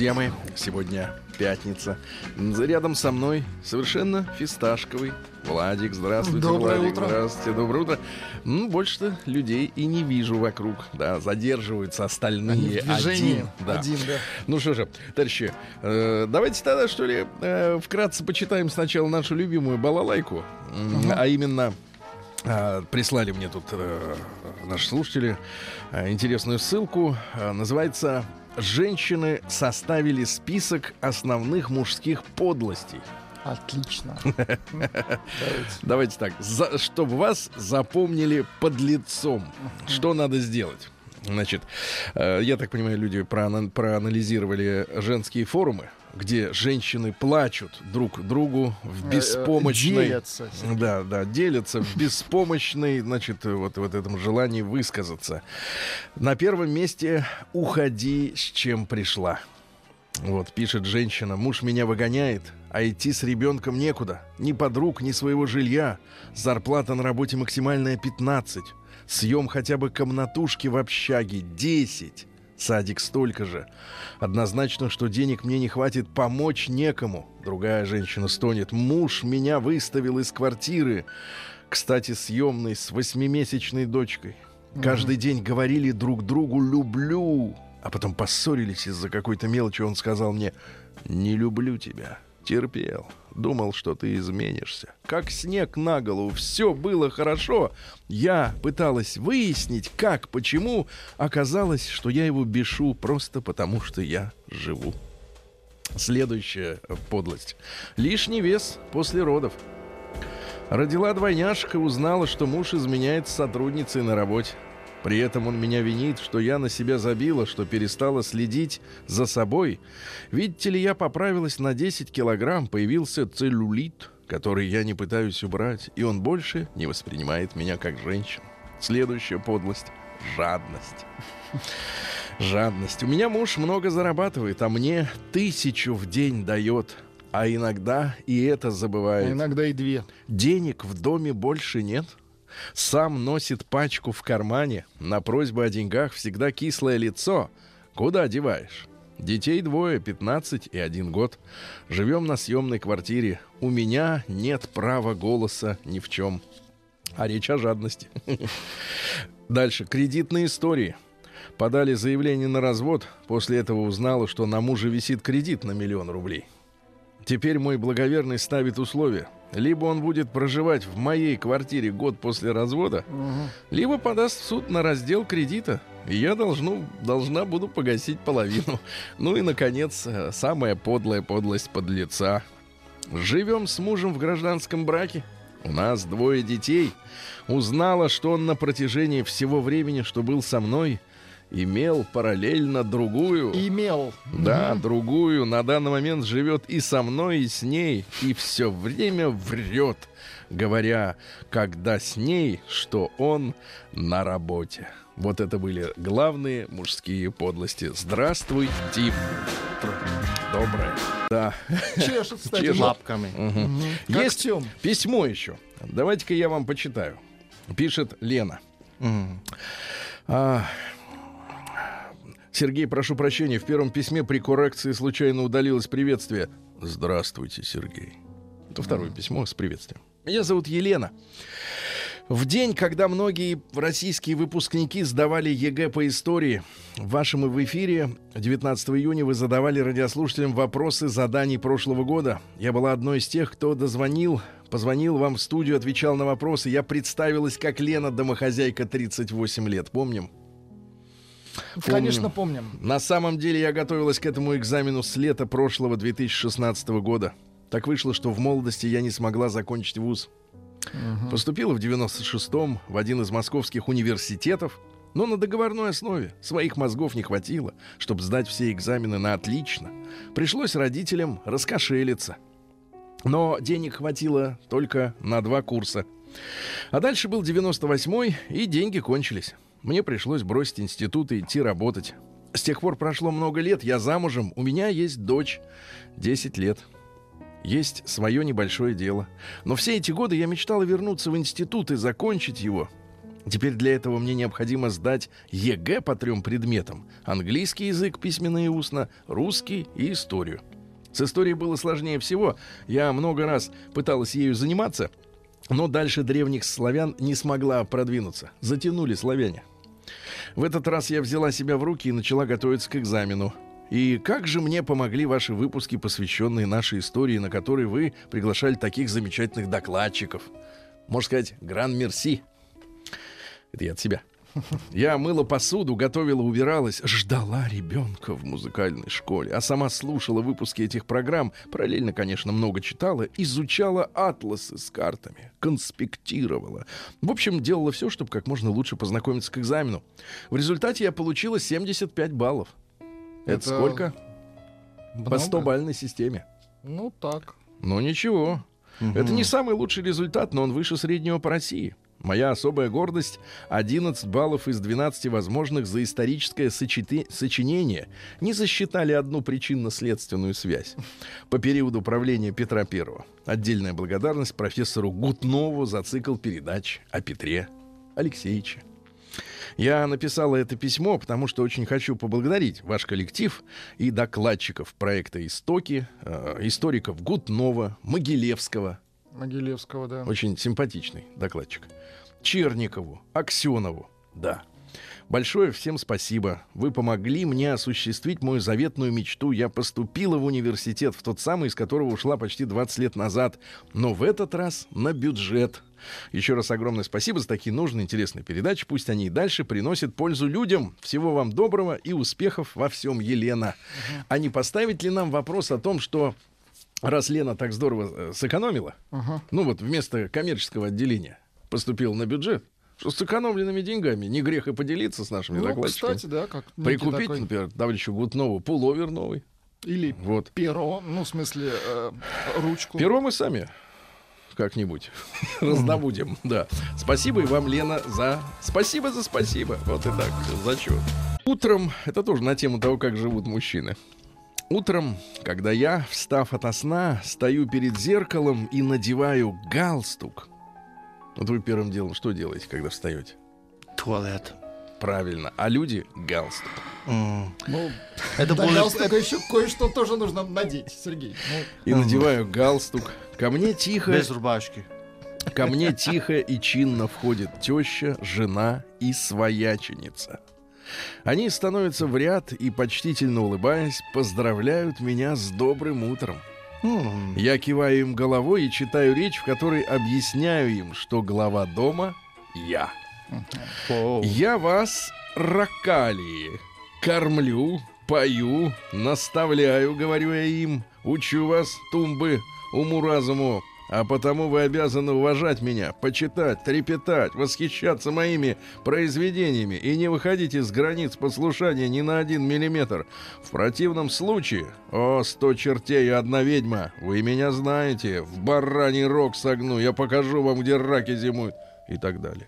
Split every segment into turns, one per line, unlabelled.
Друзья
мои, сегодня пятница. Рядом со мной совершенно фисташковый Владик. Здравствуйте,
Доброе
Владик.
утро.
Здравствуйте, доброе утро. Ну, больше-то людей и не вижу вокруг. Да, задерживаются остальные.
Движении.
Один, да.
Один, да.
Ну что же, товарищи, э, давайте тогда, что ли, э, вкратце почитаем сначала нашу любимую балалайку. М, А именно... а, Прислали мне тут э, наши слушатели э, интересную ссылку. Э, Называется «Женщины составили список основных мужских подлостей».
Отлично. Давайте.
Так, за, чтобы вас запомнили под лицом. Что надо сделать? Значит, э, я так понимаю, люди проана- проанализировали женские форумы, где женщины плачут друг другу в
Э,
беспомощной...
Делятся.
Да, да, делятся в беспомощной, значит, вот, вот этом желании высказаться. На первом месте «Уходи, с чем пришла». Вот, пишет женщина, муж меня выгоняет, а идти с ребенком некуда. Ни подруг, ни своего жилья. Зарплата на работе максимальная 15. Съем хотя бы комнатушки в общаге 10. Садик столько же. Однозначно, что денег мне не хватит, помочь некому. Другая женщина стонет. Муж меня выставил из квартиры. Кстати, съемный с восьмимесячной дочкой. Каждый день говорили друг другу «люблю», а потом поссорились из-за какой-то мелочи. Он сказал мне «не люблю тебя». Терпел. Думал, что ты изменишься. Как снег на голову. Все было хорошо. Я пыталась выяснить, как, почему. Оказалось, что я его бешу просто потому, что я живу. Следующая э, подлость. Лишний вес после родов. Родила двойняшек и узнала, что муж изменяет с сотрудницей на работе. При этом он меня винит, что я на себя забила, что перестала следить за собой. Видите ли, я поправилась на 10 килограмм, появился целлюлит, который я не пытаюсь убрать, и он больше не воспринимает меня как женщину. Следующая подлость — жадность. Жадность. У меня муж много зарабатывает, а мне тысячу в день дает. А иногда и это
А
забывает.
иногда и две.
Денег в доме больше нет. Сам носит пачку в кармане. На просьбу о деньгах всегда кислое лицо. Куда деваешь? Детей двое, 15 и один год. Живем на съемной квартире. У меня нет права голоса ни в чем. А речь о жадности. Дальше. Кредитные истории. Подали заявление на развод. После этого узнала, что на муже висит кредит на миллион рублей. Теперь мой благоверный ставит условия. Либо он будет проживать в моей квартире год после развода, либо подаст в суд на раздел кредита. И я должну, должна буду погасить половину. Ну и, наконец, э, самая подлая подлость подлеца. Живем с мужем в гражданском браке. У нас двое детей. Узнала, что он на протяжении всего времени, что был со мной, имел параллельно другую.
Имел.
Да, другую на данный момент живет и со мной, и с ней, и все время врет, говоря, когда с ней, что он на работе. Вот это были главные мужские подлости. Здравствуй, Тим. Доброе. Да.
Чешет, кстати.
Чешет.
лапками.
Мгм.
Как
Есть
Тём.
письмо еще. Давайте-ка я вам почитаю. Пишет Лена. А, Сергей, прошу прощения, в первом письме при коррекции случайно удалилось приветствие. Здравствуйте, Сергей. Это второе письмо с приветствием. Меня зовут Елена. В день, когда многие российские выпускники сдавали ЕГЭ по истории, в вашем и в эфире 19 июня вы задавали радиослушателям вопросы заданий прошлого года. Я была одной из тех, кто дозвонил, позвонил вам в студию, отвечал на вопросы. Я представилась как Лена, домохозяйка 38 лет. Помним?
Конечно, помним.
На самом деле я готовилась к этому экзамену с лета прошлого 2016 года. Так вышло, что в молодости я не смогла закончить вуз. Поступила в 96-м в один из московских университетов, но на договорной основе. Своих мозгов не хватило, чтобы сдать все экзамены на отлично. Пришлось родителям раскошелиться. Но денег хватило только на два курса. А дальше был 98-й, и деньги кончились. Мне пришлось бросить институт и идти работать. С тех пор прошло много лет, я замужем, у меня есть дочь, 10 лет. Есть свое небольшое дело. Но все эти годы я мечтала вернуться в институт и закончить его. Теперь для этого мне необходимо сдать ЕГЭ по трем предметам. Английский язык, письменно и устно, русский и историю. С историей было сложнее всего. Я много раз пыталась ею заниматься, но дальше древних славян не смогла продвинуться. Затянули славяне. В этот раз я взяла себя в руки и начала готовиться к экзамену. И как же мне помогли ваши выпуски, посвященные нашей истории, на которые вы приглашали таких замечательных докладчиков. Можно сказать, гран-мерси. Это я от себя. Я мыла посуду, готовила, убиралась, ждала ребенка в музыкальной школе, а сама слушала выпуски этих программ, параллельно, конечно, много читала, изучала атласы с картами, конспектировала. В общем, делала все, чтобы как можно лучше познакомиться к экзамену. В результате я получила 75 баллов. Это,
Это
сколько?
Много?
По 100-бальной системе.
Ну, так.
Ну ничего. Это не самый лучший результат, но он выше среднего по России. Моя особая гордость — 11 баллов из 12 возможных за историческое сочеты- сочинение не засчитали одну причинно-следственную связь. По периоду правления Петра I. Отдельная благодарность профессору Гутнову за цикл передач о Петре Алексеевиче. Я написала это письмо, потому что очень хочу поблагодарить ваш коллектив и докладчиков проекта «Истоки», э, историков Гутнова, Могилевского,
Могилевского, да.
очень симпатичный докладчик. Черникову, Аксенову. Да. Большое всем спасибо. Вы помогли мне осуществить мою заветную мечту. Я поступила в университет, в тот самый, из которого ушла почти 20 лет назад. Но в этот раз на бюджет. Еще раз огромное спасибо за такие нужные, интересные передачи. Пусть они и дальше приносят пользу людям. Всего вам доброго и успехов во всем, Елена. А не поставить ли нам вопрос о том, что раз Лена так здорово э, сэкономила,
Ага.
ну вот вместо коммерческого отделения поступил на бюджет, что с сэкономленными деньгами не грех и поделиться с нашими
Ну,
докладчиками.
кстати, да, как
Прикупить,
такой-
например, товарищу Гутнову пуловер новый.
Или
Вот.
перо, ну, в смысле, э, ручку.
Перо мы сами как-нибудь раздобудем. Да. Спасибо и вам, Лена, за... Спасибо за спасибо. Вот и так, зачет. Утром, это тоже на тему того, как живут мужчины. Утром, когда я, встав ото сна, стою перед зеркалом и надеваю галстук. Вот вы первым делом что делаете, когда встаете?
Туалет.
Правильно. А люди — галстук.
М.
Ну,
Это
да,
будет...
галстука еще кое-что тоже нужно надеть, Сергей. Ну,
И надеваю галстук. Ко мне тихо...
Без рубашки.
Ко мне тихо и чинно входит теща, жена и свояченица. Они становятся в ряд и, почтительно улыбаясь, поздравляют меня с добрым утром.
М.
Я киваю им головой и читаю речь, в которой объясняю им, что глава дома — я. Я вас, ракалии, кормлю, пою, наставляю, говорю я им, учу вас, тумбы, уму-разуму, а потому вы обязаны уважать меня, почитать, трепетать, восхищаться моими произведениями и не выходить из границ послушания ни на один миллиметр. В противном случае, о, сто чертей и одна ведьма, вы меня знаете, в бараний рог согну, я покажу вам, где раки зимуют, и так далее.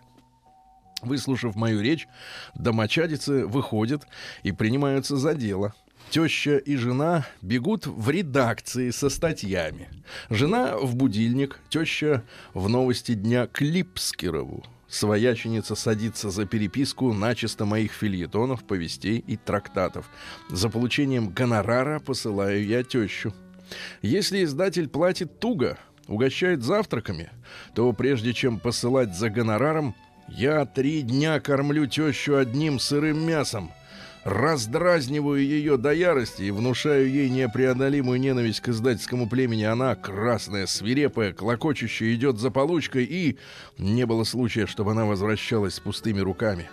Выслушав мою речь, домочадицы выходят и принимаются за дело. Теща и жена бегут в редакции со статьями. Жена в будильник, теща в новости дня к Липскерову. Свояченица садится за переписку начисто моих фильетонов, повестей и трактатов. За получением гонорара посылаю я тещу. Если издатель платит туго, угощает завтраками, то прежде чем посылать за гонораром, я три дня кормлю тещу одним сырым мясом, раздразниваю ее до ярости и внушаю ей непреодолимую ненависть к издательскому племени. Она, красная, свирепая, клокочущая, идет за получкой, и не было случая, чтобы она возвращалась с пустыми руками.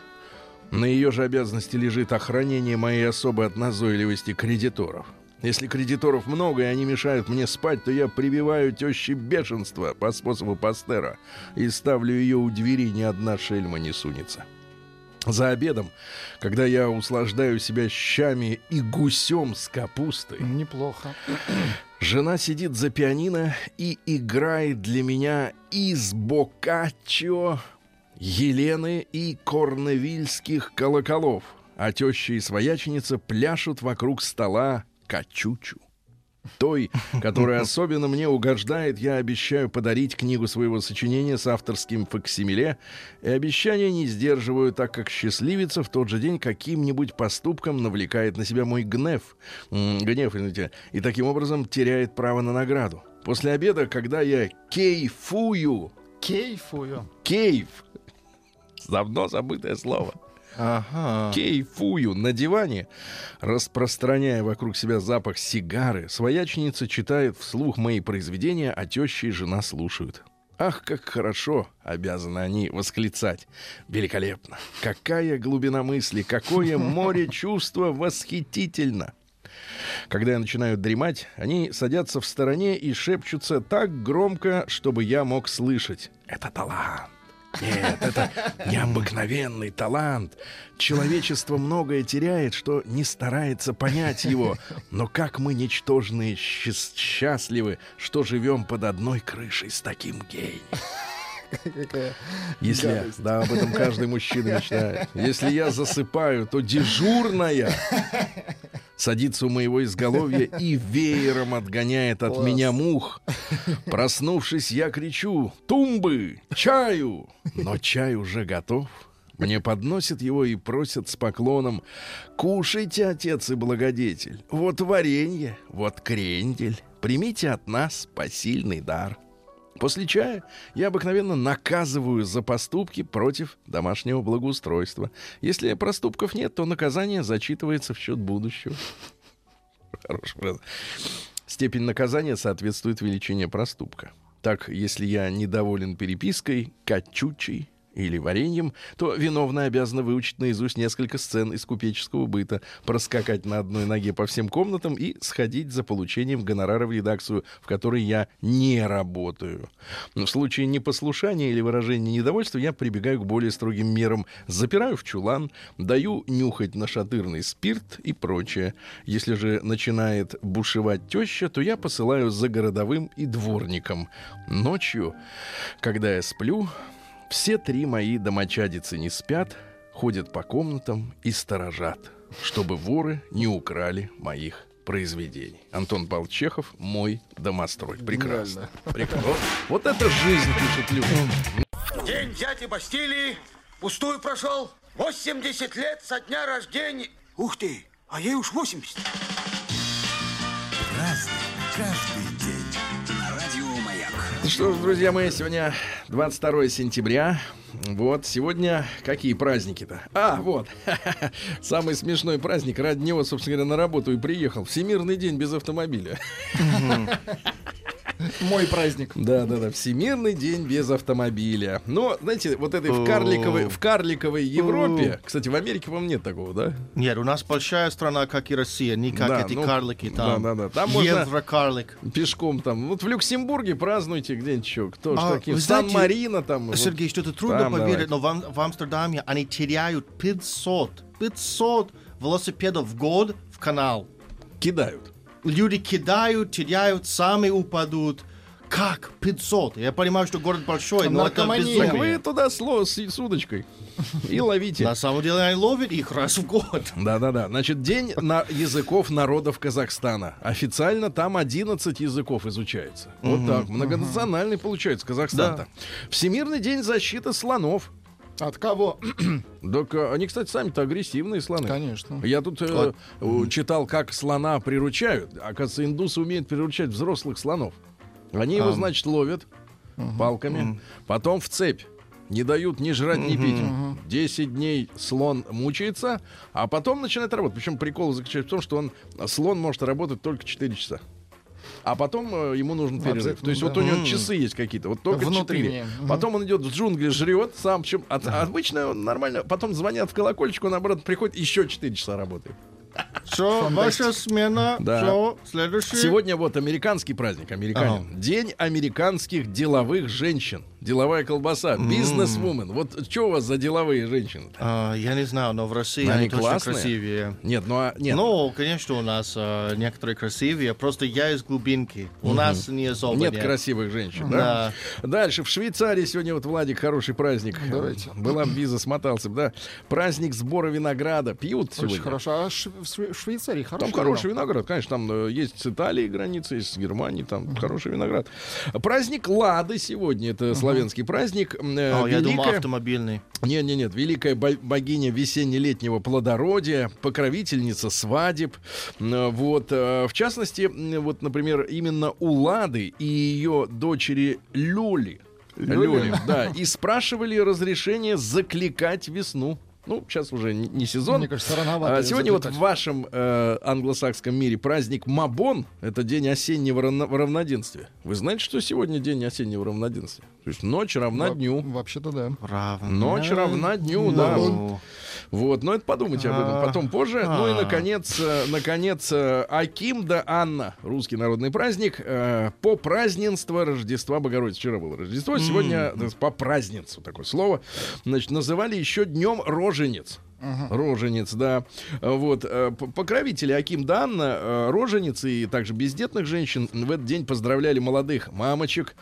На ее же обязанности лежит охранение моей особой от назойливости кредиторов. Если кредиторов много, и они мешают мне спать, то я прививаю теще бешенство по способу Пастера и ставлю ее у двери, ни одна шельма не сунется. За обедом, когда я услаждаю себя щами и гусем с капустой,
неплохо.
Жена сидит за пианино и играет для меня из бокаччо, Елены и корневильских колоколов, а теща и свояченица пляшут вокруг стола качучу. Той, которая особенно мне угождает, я обещаю подарить книгу своего сочинения с авторским факсимиле, и обещания не сдерживаю, так как счастливица в тот же день каким-нибудь поступком навлекает на себя мой гнев, гнев, извините, и таким образом теряет право на награду. После обеда, когда я кейфую,
Кейфую.
кейф, давно забытое слово,
Ага.
кейфую на диване, распространяя вокруг себя запах сигары, свояченица читает вслух мои произведения, а теща и жена слушают. Ах, как хорошо, обязаны они восклицать. Великолепно. Какая глубина мысли, какое море чувства восхитительно. Когда я начинаю дремать, они садятся в стороне и шепчутся так громко, чтобы я мог слышать. Это талант. Нет, это необыкновенный талант. Человечество многое теряет, что не старается понять его. Но как мы ничтожные счаст- счастливы, что живем под одной крышей с таким гением. Если, да, об этом каждый мужчина мечтает. Если я засыпаю, то дежурная садится у моего изголовья и веером отгоняет от
Класс.
меня мух. Проснувшись, я кричу «Тумбы! Чаю!» Но чай уже готов. Мне подносят его и просят с поклоном «Кушайте, отец и благодетель, вот варенье, вот крендель, примите от нас посильный дар». После чая я обыкновенно наказываю за поступки против домашнего благоустройства. Если проступков нет, то наказание зачитывается в счет будущего. Хорошая фраза. Степень наказания соответствует величине проступка. Так, если я недоволен перепиской, качучей или вареньем, то виновная обязана выучить наизусть несколько сцен из купеческого быта, проскакать на одной ноге по всем комнатам и сходить за получением гонорара в редакцию, в которой я не работаю. Но в случае непослушания или выражения недовольства я прибегаю к более строгим мерам. Запираю в чулан, даю нюхать нашатырный спирт и прочее. Если же начинает бушевать теща, то я посылаю за городовым и дворником. Ночью, когда я сплю, все три мои домочадицы не спят, ходят по комнатам и сторожат, чтобы воры не украли моих произведений. Антон Павлович Чехов, мой домострой. Прекрасно. Прекрасно. Вот, вот это жизнь, пишут люди.
День дяди Бастилии пустую прошел. 80 лет со дня рождения. Ух ты, а ей уж 80.
Что ж, друзья мои, сегодня 22 сентября. Вот, сегодня какие праздники-то? А, вот, самый смешной праздник. Ради него, собственно говоря, на работу и приехал. Всемирный день без автомобиля.
Мой праздник.
Да, да, да. Всемирный день без автомобиля. Но, знаете, вот этой в карликовой, в карликовой Европе, кстати, в Америке, по-моему, нет такого, да?
Нет, у нас большая страна, как и Россия, не как
Да,
эти
ну,
карлики там.
да, да, да. Там можно-
Еврокарлик.
Пешком там. Вот в Люксембурге празднуйте где-нибудь еще. Кто ж
А,
такие? В
знаете,
Сан-Марино там. вот.
Сергей, что-то трудно
Там
поверить,
давайте.
но в, в Амстердаме они теряют 500, 500 велосипедов в год в канал.
Кидают.
Люди кидают, теряют, сами упадут. Как? 500? Я понимаю, что город большой, но это
Наркомания.
Так
безумие.
вы туда сло с, с удочкой и ловите.
На самом деле они ловят их раз в год.
Да-да-да. Значит, день на языков народов Казахстана. Официально там 11 языков изучается. Вот так. Многонациональный получается Казахстан-то. Всемирный день защиты слонов.
От кого?
Так э, они, кстати, сами-то агрессивные слоны.
Конечно.
Я тут э, э, читал, как слона приручают. Оказывается, индусы умеют приручать взрослых слонов. Они его, значит, ловят палками, потом в цепь. Не дают ни жрать, ни пить. Десять дней слон мучается, а потом начинает работать. Причем прикол заключается в том, что он, слон может работать только 4 часа. А потом э, ему нужен перерыв. То есть вот у него часы есть какие-то, вот только 4.
Внутренние. Мгм.
Потом он идет в джунгли, жрет сам. От- обычно он нормально. Потом звонят в колокольчик, он наоборот приходит, еще 4 часа работает.
Все, ваша смена.
Да.
Все, следующий.
Сегодня вот американский праздник, американин. День американских деловых женщин. Деловая колбаса, бизнес-вумен. Вот что у вас за деловые женщины?
А, я не знаю, но в России
Они
они, точно красивее.
Нет, ну а нет.
Ну, конечно, у нас а, некоторые красивее. Просто я из глубинки. У нас не особо
Нет
нет.
красивых женщин, да? Дальше, в Швейцарии сегодня вот, Владик, хороший праздник.
Давайте.
Была виза, смотался бы, да? Праздник сбора винограда. Пьют
Очень
сегодня.
хорошо. А Ш- в Шве- Швейцарии хороший
Там хороший виноград, конечно, там э, есть с Италии граница, есть с Германией, там хороший виноград. Праздник Лады сегодня, это славянский праздник. Э,
О, я думал,
великая-
автомобильный.
нет, нет, нет. Великая бо- богиня весенне-летнего плодородия, покровительница свадеб. Вот, э, в частности, вот, например, именно у Лады и ее дочери Люли. Люли, да, и спрашивали разрешение закликать весну. Ну, сейчас уже не сезон.
Мне кажется, рановато
А, Сегодня вот в вашем э, англосакском мире праздник Мабон. Это день осеннего равно- равноденствия. Вы знаете, что сегодня день осеннего равноденствия? То есть ночь равна
Во-
дню.
Вообще-то да.
Равно.
Ночь равна дню, да.
Ну,
Вот, но это подумайте об этом
А,
потом позже. Ну и
а.
наконец, э, наконец, э, Аким да Анна, русский народный праздник, э, по праздненство Рождества Богородицы. Вчера было Рождество, сегодня по праздницу такое слово. Значит, называли еще днем роженец. Роженец, да. Э, Вот. э, Покровители Аким да Анна, э, роженицы и также бездетных женщин в этот день поздравляли молодых мамочек,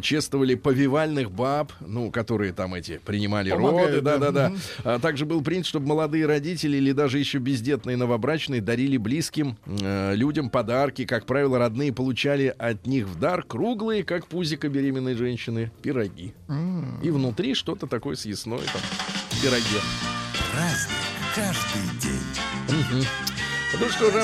чествовали повивальных баб, ну, которые там эти принимали роды,
Помогают, да.
да-да-да. А также был принят, чтобы молодые родители или даже еще бездетные новобрачные дарили близким э, людям подарки. Как правило, родные получали от них в дар круглые, как пузико беременной женщины, пироги. И внутри что-то такое съестное там в пироге.
Праздник каждый день.
Ну что же.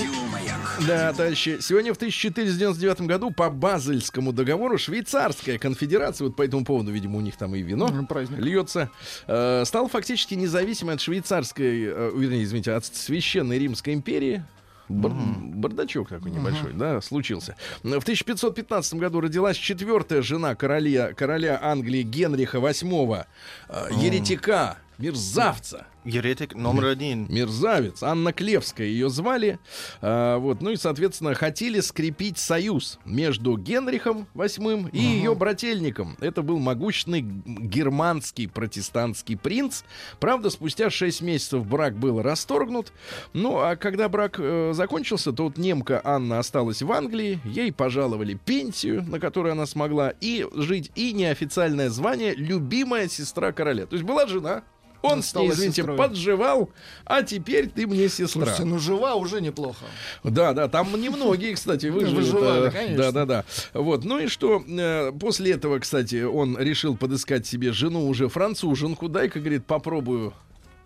Да, товарищи, сегодня в 1499 году по Базельскому договору Швейцарская конфедерация, вот по этому поводу, видимо, у них там и вино
М, праздник.
льется, э, стал фактически независимой от швейцарской, э, вернее, извините, от священной Римской империи. Бар- Бардачок такой небольшой, да, случился. В 1515 году родилась четвертая жена короля, короля Англии Генриха VIII, э, еретика, мерзавца.
Еретик номер один.
Мерзавец. Анна Клевская ее звали. А, вот. Ну и, соответственно, хотели скрепить союз между Генрихом VIII и ее брательником. Это был могущественный германский протестантский принц. Правда, спустя 6 месяцев брак был расторгнут. Ну, а когда брак э, закончился, то вот немка Анна осталась в Англии. Ей пожаловали пенсию, на которую она смогла и жить, и неофициальное звание «любимая сестра короля». То есть была жена, он с ней, извините,
сестрой.
подживал, а теперь ты мне сестра.
Слушайте, ну жива уже неплохо.
Да, да, там немногие, кстати, выжили.
Выживали, конечно.
Да, да, да. Вот, ну и что? э, После этого, кстати, он решил подыскать себе жену уже француженку. Дай-ка, говорит, попробую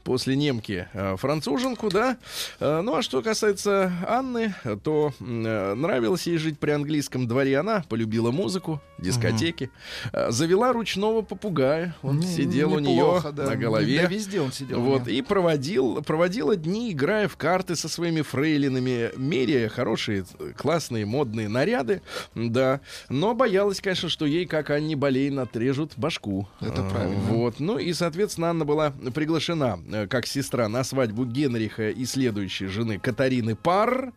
после немки э, француженку, да. Э, Ну а что касается Анны, то э, нравилось ей жить при английском дворе. Она полюбила музыку, дискотеки, Э, завела ручного попугая. Он
М,
сидел у нее
неплохо, да.
на голове.
Да, везде он сидел.
Вот, и проводил, проводила дни, играя в карты со своими фрейлинами, меряя хорошие, классные, модные наряды, да. Но боялась, конечно, что ей, как Анне Болейн, отрежут башку.
Это правильно.
Вот, ну и, соответственно, Анна была приглашена как сестра на свадьбу Генриха и следующей жены Катарины Пар.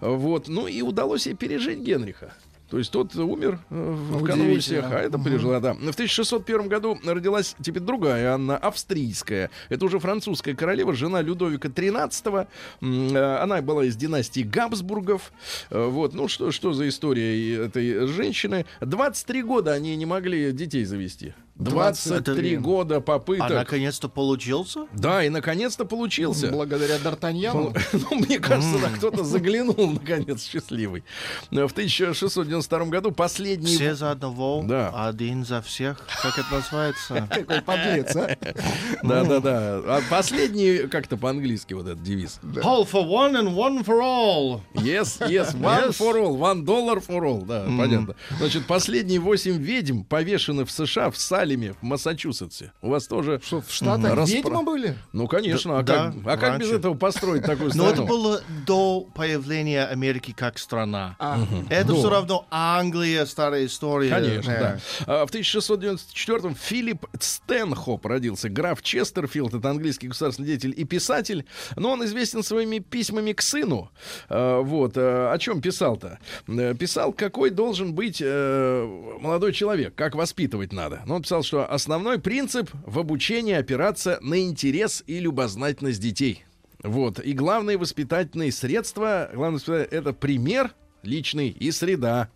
Вот, ну и удалось ей пережить Генриха. То есть тот умер э, в конвульсиях, а это
Мгм.
пережила, да. В 1601 году родилась теперь другая Анна Австрийская. Это уже французская королева, жена Людовика XIII. Э, Она была из династии Габсбургов. Э, Вот, ну что, что за история этой женщины? 23 года они не могли детей завести. 23
Это-
года
А
попыток.
наконец-то получился?
Да, и наконец-то получился.
Благодаря Д'Артаньяну.
Ну, мне кажется, кто-то заглянул, наконец, счастливый. В 1692 году последний...
Все за одного,
Да.
один за всех. Как это называется?
Какой подлец, а?
Да, да, да. А последний, как-то по-английски вот этот девиз.
All for one and one for all.
Yes, yes, one for all, one dollar for all. Да, понятно. Значит, последние восемь ведьм повешены в США, в Салеме, в Массачусетсе. У вас тоже...
Что, в Штатах
Распро-
ведьмы были?
Ну, конечно. А
Да,
как, а как без этого построить такую
Но это
страну?
было до появления Америки как страна.
А,
Это
До.
все равно Англия, старая история.
Конечно,
Э,
да. А, В 1694-м Филипп Стэнхоп родился. Граф Честерфилд, это английский государственный деятель и писатель. Но он известен своими письмами к сыну. А, Вот. а, О чем писал-то? Э, Писал, какой должен быть э, молодой человек, как воспитывать надо. Ну, он написал, что основной принцип в обучении опираться на интерес и любознательность детей. Вот. И главные воспитательные средства, главное это пример личный и среда.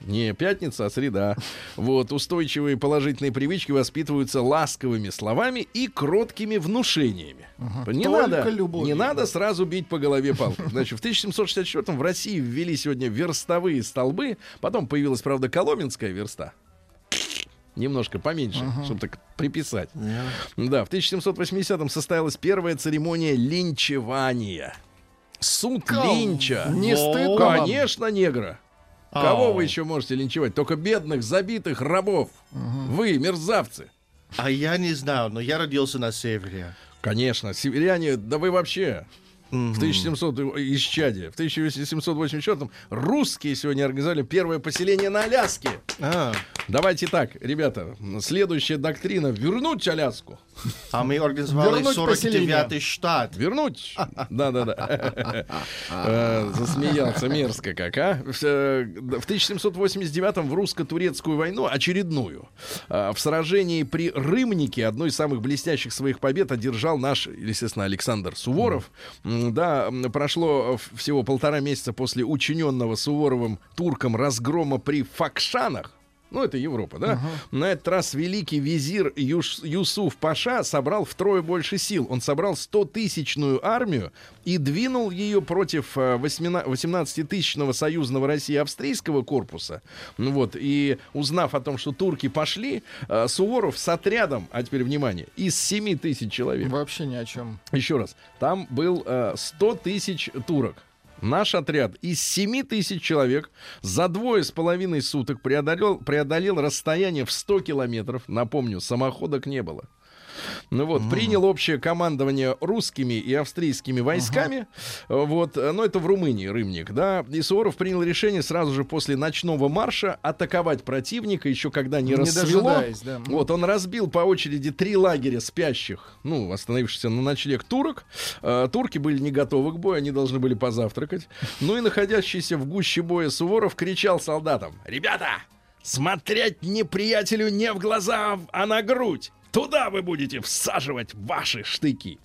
Не пятница, а среда. Вот. Устойчивые положительные привычки воспитываются ласковыми словами и кроткими внушениями. Не,
Только
надо,
любовью,
не
да.
надо сразу бить по голове палкой. Значит, в 1764 в России ввели сегодня верстовые столбы. Потом появилась, правда, коломенская верста. Немножко поменьше, чтобы так приписать. Да, в 1780-м состоялась первая церемония линчевания. Суд линча.
Не стыдно?
Конечно, негра. Кого вы еще можете линчевать? Только бедных, забитых рабов. Вы, мерзавцы.
А я не знаю, но я родился на севере.
Конечно, северяне, да вы вообще. В 1700 из Чади, в 1784 русские сегодня организовали первое поселение на Аляске.
А,
Давайте так, ребята, следующая доктрина вернуть Аляску.
а мы организовали
Вернуть
49-й штат.
Вернуть? Да-да-да. Э, Засмеялся мерзко как, а? В э, в 1789-м в русско-турецкую войну, очередную, э, в сражении при Рымнике, одной из самых блестящих своих побед, одержал наш, естественно, Александр Суворов. Да, прошло в- всего полтора месяца после учиненного Суворовым туркам разгрома при Факшанах. Ну, это Европа, да? На этот раз великий визир Юш- Юсуф Паша собрал втрое больше сил. Он собрал 100-тысячную армию и двинул ее против э, 18-тысячного союзного России австрийского корпуса. Ну Вот, и узнав о том, что турки пошли, э, Суворов с отрядом, а теперь внимание, из 7 тысяч человек,
Вообще ни о чем.
еще раз, там был э, 100 тысяч турок. Наш отряд из 7 тысяч человек за двое с половиной суток преодолел, преодолел расстояние в 100 километров. Напомню, самоходок не было. Ну вот, принял общее командование русскими и австрийскими войсками. Э, Вот, ну это в Румынии, Рымник, да. И Суворов принял решение сразу же после ночного марша атаковать противника, еще когда не,
Не
рассвело.
да.
Вот, он разбил по очереди три лагеря спящих, ну, остановившихся на ночлег турок. Э, турки были не готовы к бою, они должны были позавтракать. Ну и находящийся в гуще боя Суворов кричал солдатам. «Ребята, смотреть неприятелю не в глаза, а на грудь! Туда вы будете всаживать ваши штыки!»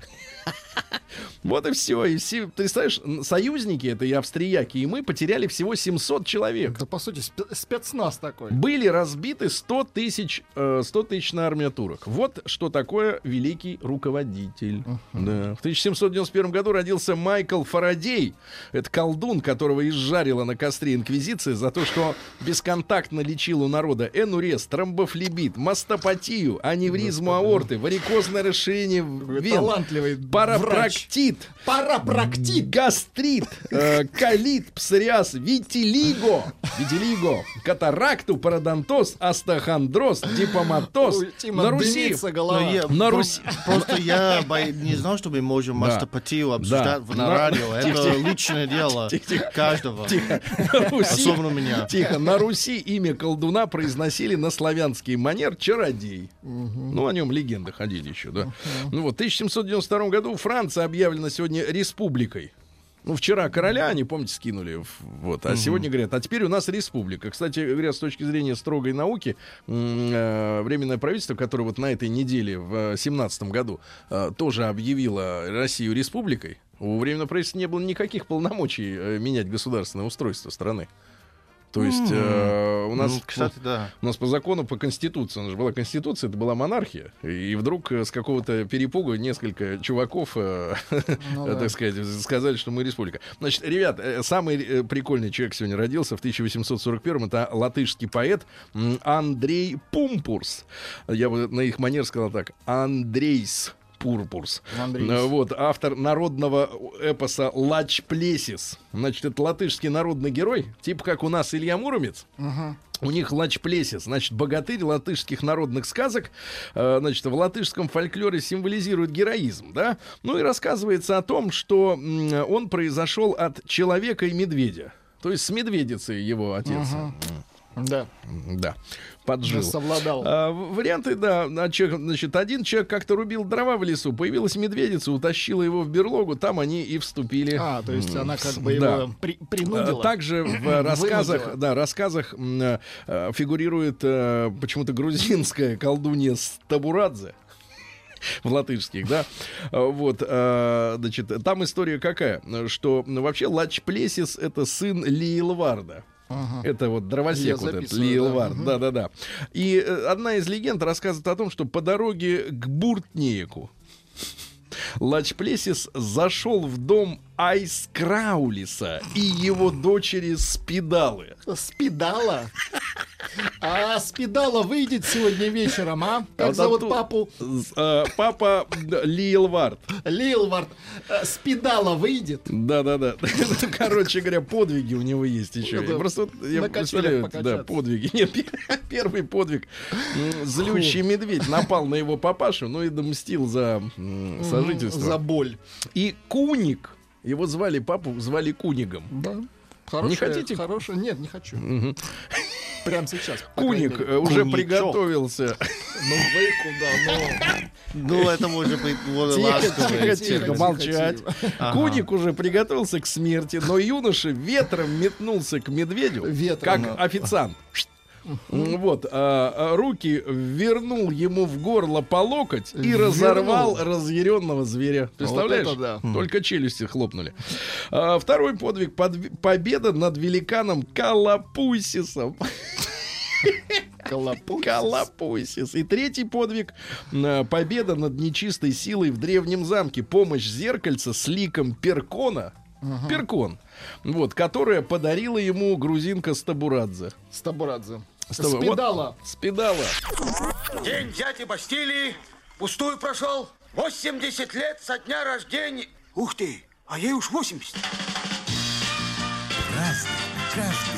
Вот и все. И все, ты н- союзники, это и австрияки, и мы потеряли всего 700 человек.
Да, по сути, спе- спецназ такой.
Были разбиты 100 тысяч, э, 100 тысячная армия турок. Вот что такое великий руководитель. Да. В 1791 году родился Майкл Фарадей. Это колдун, которого изжарила на костре инквизиция за то, что бесконтактно лечил у народа энурез, тромбофлебит, мастопатию, аневризму аорты, варикозное расширение вен,
Талантливый.
Парапроктит,
Парапроктит.
гастрит, э, колит, псориаз, витилиго, витилиго, катаракту, пародонтоз, остеохондроз, дипоматоз. На Руси,
я-
на Руси.
Просто я не знал, что мы можем мастопатию обсуждать
Да.
на радио. Это личное дело каждого. Особенно меня.
Тихо, на Руси имя колдуна произносили на славянский манер чародей. Ну, о нем легенды ходили еще, да. Ну вот, в 1792 году Франция объявлена сегодня республикой. Ну, вчера короля, они, помните, скинули. Вот, а сегодня говорят, а теперь у нас республика. Кстати говоря, с точки зрения строгой науки, э, Временное правительство, которое вот на этой неделе в семнадцатом году э, тоже объявило Россию республикой, у Временного правительства не было никаких полномочий э, менять государственное устройство страны. То есть э, у нас...
Ну, кстати, да.
У нас по закону, по конституции, у нас же была конституция, это была монархия. И вдруг э, с какого-то перепугу несколько чуваков, э,
Ну
э,
да.
так сказать, сказали, что мы республика. Значит, ребят, э, самый прикольный человек сегодня родился в 1841 это латышский поэт Андрей Пумпурс. Я бы на их манер сказал так. Андрейс. Пурпурс.
Андрейс.
Э, Вот, автор народного эпоса Лач Плесис. Значит, это латышский народный герой, типа как у нас Илья Муромец. У них лачплесис, значит, богатырь латышских народных сказок, э, значит, в латышском фольклоре символизирует героизм, да? Ну и рассказывается о том, что он произошел от человека и медведя. То есть с медведицей его отец. М.
Да,
Да, поджил.
совладал.
А, варианты, да. а Значит, один человек как-то рубил дрова в лесу, появилась медведица, утащила его в берлогу, там они и вступили.
А, то есть она как бы
Да.
его при-
А,
принудила.
Также в рассказах,
Вынудила.
да, рассказах э, э, фигурирует э, почему-то грузинская колдунья Стабурадзе. В латышских, да. А, Вот, а, значит, там история какая, что ну, вообще Лач Плесис это сын Лиелварда.
Ага.
Это вот дровосек вот этот,
записываю, да.
Да-да-да. И э, одна из легенд рассказывает о том, что по дороге к Буртнееку Лач Плесис зашел в дом Айскраулиса и его дочери Спидалы.
Спидала. А Спидала выйдет сегодня вечером, а? Как
Вот
зовут
оттуда-
папу?
Э, Папа д- Лиелвард.
Лилвард. Э, Спидала выйдет.
Да-да-да. Ну, Короче говоря, подвиги у него есть еще. Просто вот я
на качелях
представляю, да, подвиги. Нет, пе- первый подвиг. М, Злющий медведь напал на его папашу, ну и домстил за сожительство.
За боль.
И Куник, его звали папу, звали Кунигом.
Да. Хорошая,
хотите?
Хорошая. Нет, не хочу.
Мгм.
Прямо сейчас.
Куник уже
Куничок.
приготовился.
Ну вы куда?
Ну, это может быть вот
Тихо,
ласковое.
тихо,
тихо,
тихо,
тихо,
молчать.
Ага.
Куник уже приготовился к смерти, но юноша ветром метнулся к медведю,
Ветром,
как
да.
официант. Вот, а, а, руки вернул ему в горло по локоть и
Вернул.
разорвал разъяренного зверя. Представляешь?
Вот да.
Только челюсти хлопнули. А, второй подвиг подв- победа над великаном Калапуйсисом.
Колопут.
Калапуйсис. И третий подвиг э, победа над нечистой силой в древнем замке. Помощь зеркальца с ликом Перкона. Перкон. Вот, которая подарила ему грузинка Стабурадзе.
Стабурадзе.
Стабу- вот.
Спидала.
Спидала.
День взятия Бастилии пустую прошел. 80 лет со дня рождения. Ух ты, а ей уж 80.
Разный, каждый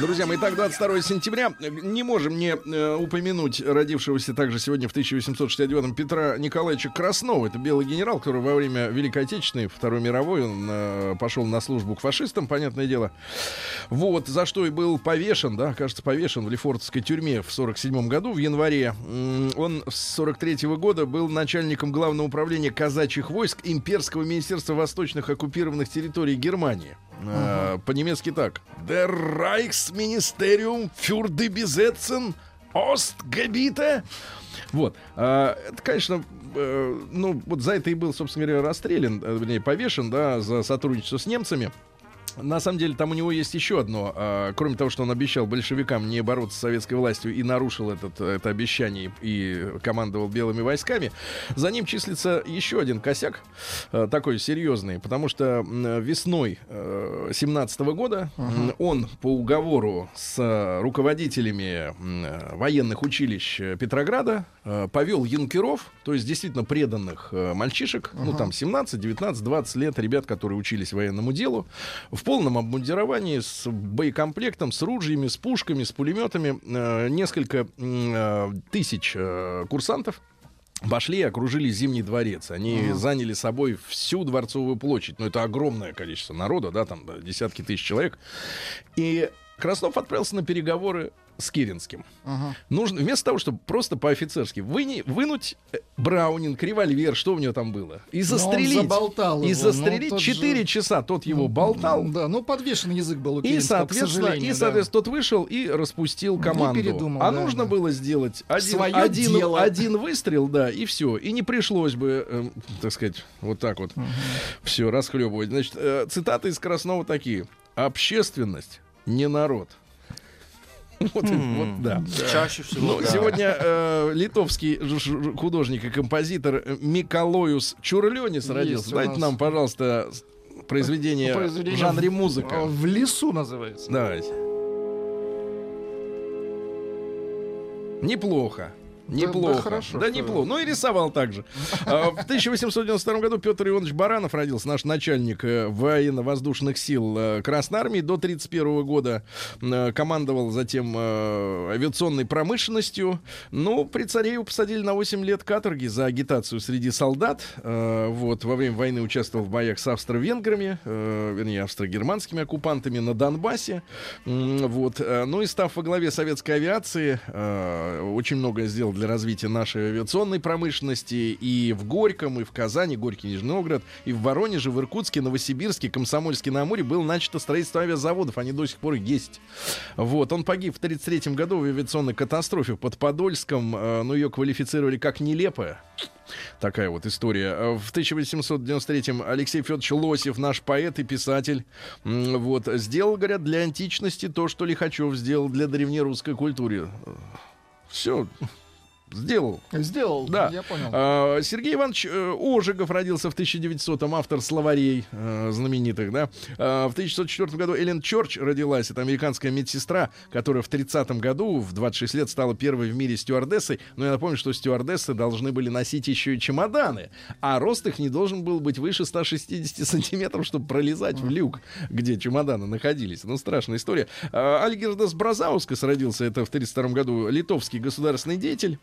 Друзья мои, итак, 22 сентября. Не можем не э, упомянуть родившегося также сегодня в 1869 Петра Николаевича Краснова. Это белый генерал, который во время Великой Отечественной, Второй мировой, он э, пошел на службу к фашистам, понятное дело. Вот, за что и был повешен, да, кажется, повешен в Лефортовской тюрьме в 47 году, в январе. Он с 43 года был начальником главного управления казачьих войск Имперского министерства восточных оккупированных территорий Германии. Э, По-немецки так. Der Reichsministerium für die Besetzen Ostgebiete. Вот. А, это, конечно, э, ну, вот за это и был, собственно говоря, расстрелян, э, вернее, повешен, да, за сотрудничество с немцами. На самом деле, там у него есть еще одно. а, кроме того, что он обещал большевикам не бороться с советской властью и нарушил этот, это обещание и командовал белыми войсками, за ним числится еще один косяк, а, такой серьезный, потому что весной 17 года м, он по уговору с а, руководителями военных училищ Петрограда э, повел юнкеров, то есть действительно преданных э, мальчишек, ну там 17, 19, 20 лет, ребят, которые учились военному делу, в полном обмундировании, с боекомплектом, с ружьями, с пушками, с пулеметами, э, несколько э, тысяч э, курсантов. Пошли и окружили Зимний дворец. Они заняли собой всю Дворцовую площадь. Ну, это огромное количество народа, да, там десятки тысяч человек. И Краснов отправился на переговоры с Киринским. Нужно, вместо того, чтобы просто по-офицерски выни- вынуть э, Браунинг, револьвер, что у него там было, и застрелить.
заболтал
и
его,
застрелить
ну, тот
4
же-
часа. Тот его болтал.
Да, ну подвешен язык был у
И,
Керенского,
соответственно, и,
да.
соответственно, тот вышел и распустил команду.
передумал,
а
да,
нужно
да.
было сделать один,
Своё
один,
дело.
один выстрел, да, и все. И не пришлось бы, эм, так сказать, вот так вот все расхлебывать. Значит, э, цитаты из Краснова такие. Общественность не народ. Вот, вот, да.
Чаще всего,
Ну,
да.
сегодня э, литовский художник и композитор э, Миколоюс Чурлёнис родился.
у
Дайте нам, пожалуйста, произведение,
Произведение
в жанре музыка.
В лесу называется.
Давайте. Неплохо. Неплохо.
да хорошо,
Да неплохо. Ну и рисовал также. А, В 1892 году Петр Иванович Баранов родился, наш начальник э, военно-воздушных сил э, Красной Армии. До 1931 года э, командовал затем авиационной промышленностью. Ну, при царе его посадили на 8 лет каторги за агитацию среди солдат. Вот, во время войны участвовал в боях с австро-венграми, вернее, австро-германскими оккупантами на Донбассе. Вот. Ну и став во главе советской авиации, очень многое сделал для развития нашей авиационной промышленности и в Горьком, и в Казани, Горький, Нижний Новгород, и в Воронеже, в Иркутске, Новосибирске, Комсомольске на Амуре было начато строительство авиазаводов, они до сих пор есть. Вот, он погиб в 1933 году в авиационной катастрофе под Подольском, э, но ее квалифицировали как нелепая. Такая вот история. В 1893-м Алексей Федорович Лосев, наш поэт и писатель, вот, сделал, говорят, для античности то, что Лихачев сделал для древнерусской культуры. Все, сделал.
Сделал,
Да.
я понял.
А, Сергей Иванович э, Ожегов родился в 1900-м, автор словарей э, знаменитых, да. А, в 1904 году Эллен Чорч родилась, это американская медсестра, которая в 30-м году, в 26 лет, стала первой в мире стюардессой. Но я напомню, что стюардессы должны были носить еще и чемоданы, а рост их не должен был быть выше 160 сантиметров, чтобы пролезать в люк, где чемоданы находились. Ну, страшная история. А, Альгердас Бразаускас родился, это в 1932 году литовский государственный деятель.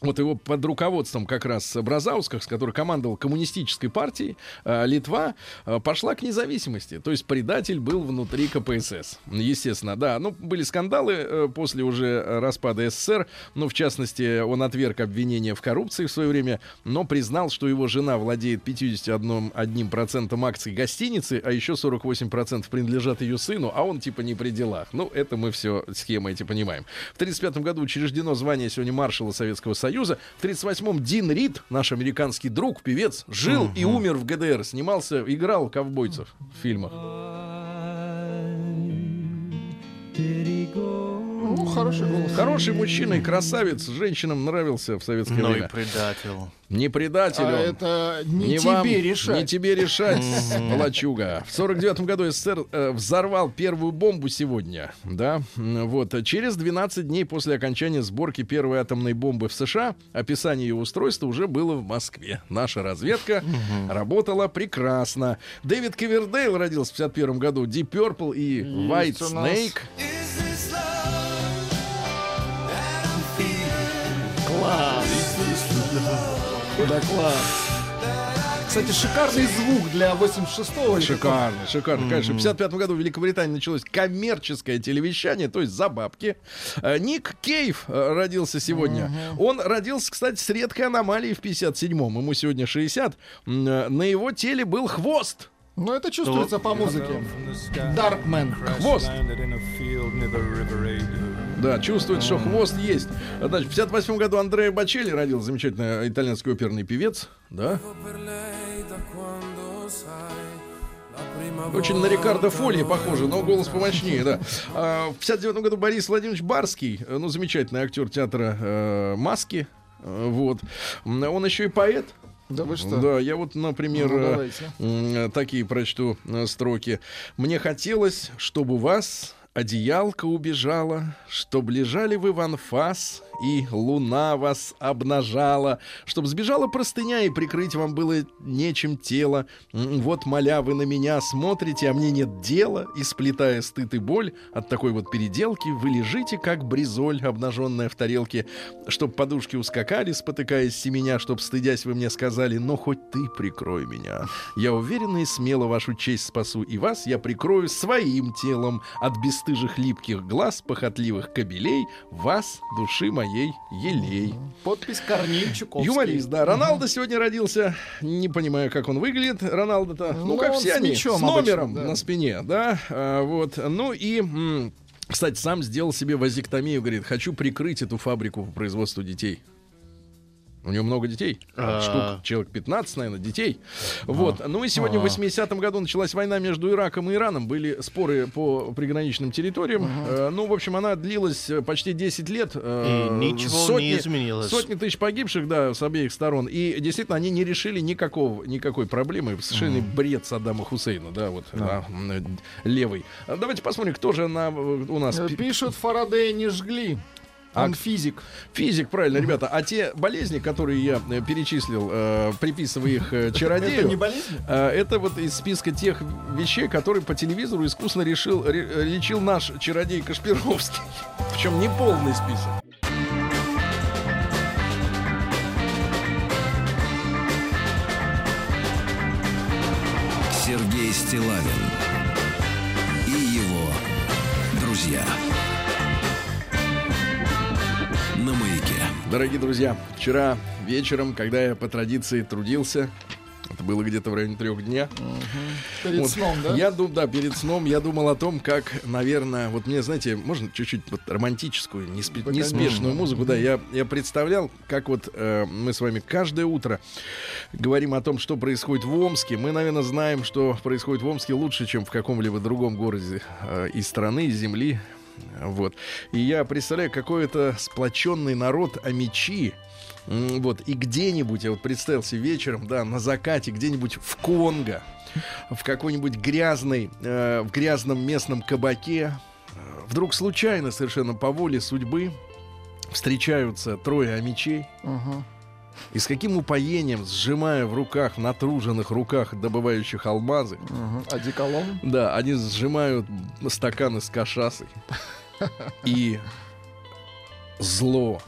Вот его под руководством как раз Бразаускас, который командовал коммунистической партией, э, Литва э, пошла к независимости. То есть предатель был внутри КПСС. Естественно, да. Ну, были скандалы э, после уже распада СССР. Ну, в частности, он отверг обвинения в коррупции в свое время, но признал, что его жена владеет 51% акций гостиницы, а еще 48% принадлежат ее сыну, а он типа не при делах. Ну, это мы все схемы эти понимаем. В 1935 году учреждено звание сегодня маршала Советского Союза. В 1938-м Дин Рид, наш американский друг, певец, жил и умер в ГДР. Снимался, играл ковбойцев в фильмах.
Ну, хороший голос.
Хороший мужчина и красавец. Женщинам нравился в советское
Ну и
время.
предатель.
Не предатель
А
он.
это не, тебе
вам,
решать.
Не тебе решать, палачуга. В сорок девятом году СССР э, взорвал первую бомбу сегодня, да, вот. Через 12 дней после окончания сборки первой атомной бомбы в США описание ее устройства уже было в Москве. Наша разведка работала прекрасно. Дэвид Кивердейл родился в 51 году, Deep Purple и White. Snake.
Класс. Да, класс. Кстати, шикарный звук для 86-го. или
Шикарно, шикарно. Конечно, в 55 году в Великобритании началось коммерческое телевещание, то есть за бабки. Э, Ник Кейв э, родился сегодня. Он родился, кстати, с редкой аномалией в 57-м. Ему сегодня 60. М, э, На его теле был хвост.
Ну, это чувствуется по музыке. Даркмен.
Хвост. Да, чувствует, что хвост есть. Значит, в 58 году Андреа Бачелли родился, замечательный итальянский оперный певец. Да. Очень на Рикардо Фоли похоже, но голос помощнее, да. А, в 59 году Борис Владимирович Барский, э, ну, замечательный актер театра э, «Маски». Э, Вот. Он еще и поэт.
Да вы что?
Да, я вот, например,
Ну,
э,
давайте.
м, такие прочту э, строки. Мне хотелось, чтобы вас одеялка убежала, чтоб лежали вы в анфас, и луна вас обнажала, чтоб сбежала простыня, и прикрыть вам было нечем тело. Вот, моля, вы на меня смотрите, а мне нет дела, и сплетая стыд и боль от такой вот переделки, вы лежите, как бризоль, обнаженная в тарелке, чтоб подушки ускакали, спотыкаясь с меня, чтоб, стыдясь, вы мне сказали, но хоть ты прикрой меня. Я уверенно и смело вашу честь спасу, и вас я прикрою своим телом от бесстыжих липких глаз, похотливых кобелей, вас, души моей, елей.
Подпись Корней Чуковский.
Юморист, да. Роналдо сегодня родился. Не понимаю, как он выглядит. Роналдо-то, ну,
Ну,
как все
с
они,
мячом
с номером
обычно, да.
на спине, да. А, вот. Ну и... кстати, сам сделал себе вазектомию, говорит, хочу прикрыть эту фабрику по производству детей. У него много детей.
А.
Штук, человек 15, наверное, детей. Вот. Ну и сегодня в 80-м году началась война между Ираком и Ираном. Были споры по приграничным территориям. Э, ну, в общем, она длилась э, почти 10 лет. Э,
И ничего не изменилось.
Сотни тысяч погибших, да, с обеих сторон. И действительно, они не решили никакого, никакой проблемы. Совершенно бред Саддама Хусейна, да, вот а, левый. А Давайте посмотрим, кто же на, у нас... Пи-
Пишут, Фарадея не жгли. Он физик.
Физик, правильно, ребята. А те болезни, которые я э, перечислил, э, приписывая их э, чародею...
Это не болезнь?
э, это вот из списка тех вещей, которые по телевизору искусно решил, ре- лечил наш чародей Кашпировский. Причем не полный список.
Сергей Стилавин и его друзья.
Дорогие друзья, вчера вечером, когда я по традиции трудился, это было где-то в районе трех дня.
Перед
Вот,
сном, да?
Я думал, да, перед сном я думал о том, как, наверное, вот мне, знаете, можно чуть-чуть вот романтическую, неспе-
Да,
неспешную музыку, да, я, я представлял, как вот э, мы с вами каждое утро говорим о том, что происходит в Омске. Мы, наверное, знаем, что происходит в Омске лучше, чем в каком-либо другом городе э, из страны, из земли. Вот. И я представляю, какой это сплоченный народ амичи. Вот, и где-нибудь, я вот представил себе вечером, да, на закате, где-нибудь в Конго, в какой-нибудь грязной, э, в грязном местном кабаке, э, вдруг случайно, совершенно по воле судьбы, встречаются трое амичей,
Ага.
И с каким упоением, сжимая в руках, натруженных руках, добывающих алмазы,
Ага. Одеколон?
да, они сжимают стаканы с кашасой. И зло.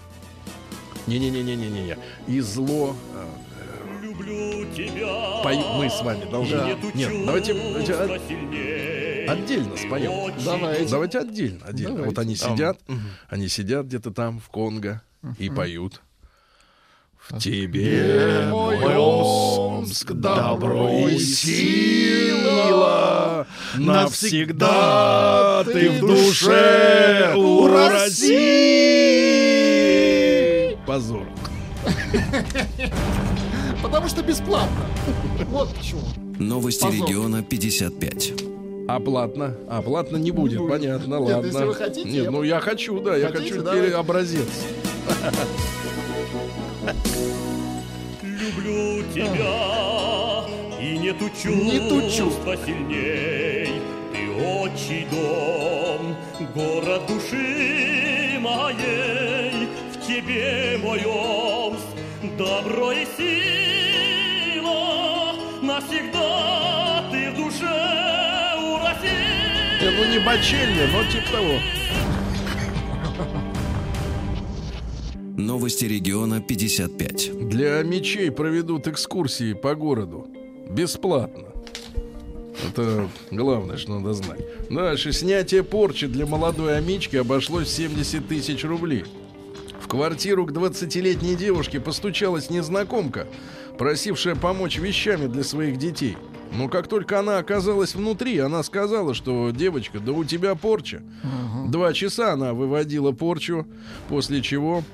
Не-не-не-не-не-не. И зло. э,
Люблю тебя.
пою- мы с вами должны.
Да.
Нет, давайте, давайте от- отдельно споем.
Давайте.
Давайте отдельно, отдельно.
Давайте.
Вот они
Там.
сидят, они сидят где-то там в Конго и поют. В тебе,
мой
Омск, добро и сила, навсегда ты в душе у России. Позор.
Потому что бесплатно. Вот почему.
Новости
Позор.
региона 55.
А платно? А платно не будет,
будет.
понятно,
Нет,
ладно.
если вы хотите,
Нет,
я-
ну я хочу, да, я
Хотите,
хочу
давайте.
теперь образец.
Люблю тебя, и нету чувства сильней. Ты отчий дом, город души моей. В тебе Омск, добро и сила. Навсегда ты в душе у России.
Э, Ну не бочельня, но типа того.
Новости региона 55.
Для мечей проведут экскурсии по городу. Бесплатно. Это главное, что надо знать. Дальше. Снятие порчи для молодой амички обошлось в 70 тысяч рублей. В квартиру к 20-летней девушке постучалась незнакомка, просившая помочь вещами для своих детей. Но как только она оказалась внутри, она сказала, что девочка, да у тебя порча. Два часа она выводила порчу, после чего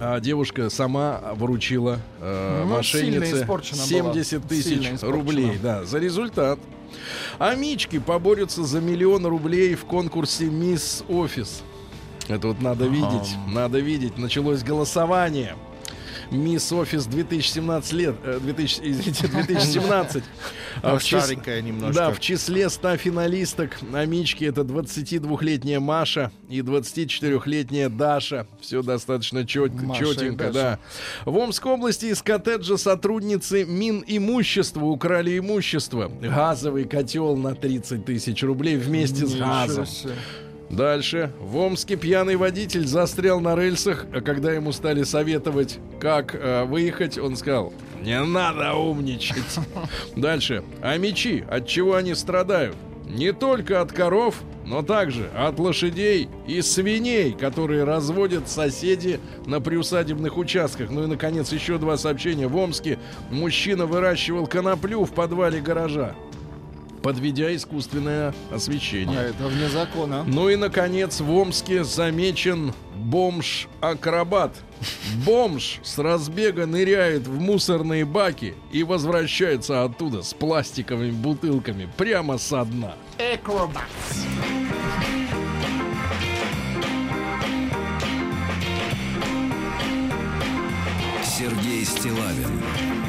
а девушка сама вручила э,
Ну,
мошеннице
испорчена была.
70 тысяч рублей. Да, за результат. А Мички поборются за миллион рублей в конкурсе Мисс Офис. Это вот надо видеть, надо видеть. Началось голосование. Мисс Офис 2017 лет, э, 2000, извините, 2017. А в чис-
Старенькая немножко.
Да, в числе 100 финалисток Амички это 22-летняя Маша и 24-летняя Даша. Все достаточно чет, четенько, да. В Омской области из коттеджа сотрудницы Минимущества украли имущество. Газовый котел на 30 тысяч рублей вместе с газом. Дальше. В Омске пьяный водитель застрял на рельсах, а когда ему стали советовать, как э, выехать, он сказал, не надо умничать. Дальше. А мечи, от чего они страдают? Не только от коров, но также от лошадей и свиней, которые разводят соседи на приусадебных участках. Ну и, наконец, еще два сообщения. В Омске мужчина выращивал коноплю в подвале гаража, подведя искусственное освещение.
А это вне закона.
Ну и, наконец, в Омске замечен бомж-акробат. Бомж с разбега ныряет в мусорные баки и возвращается оттуда с пластиковыми бутылками прямо со дна.
Экробат.
Сергей Стилавин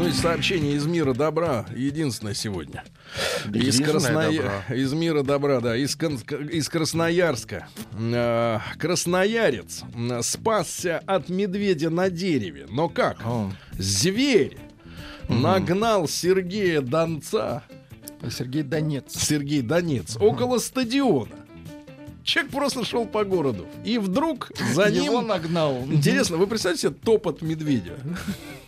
Ну и сообщение из мира добра единственное сегодня. Из, Красноя-
добра.
из мира добра, да, из, Кон- из Красноярска. Э, Красноярец спасся от медведя на дереве. Но как?
О.
Зверь нагнал Сергея Донца,
Сергей Донец.
Сергей Донец, около стадиона. Человек просто шел по городу. И вдруг за
Его
ним...
нагнал.
Интересно, вы представьте себе топот медведя?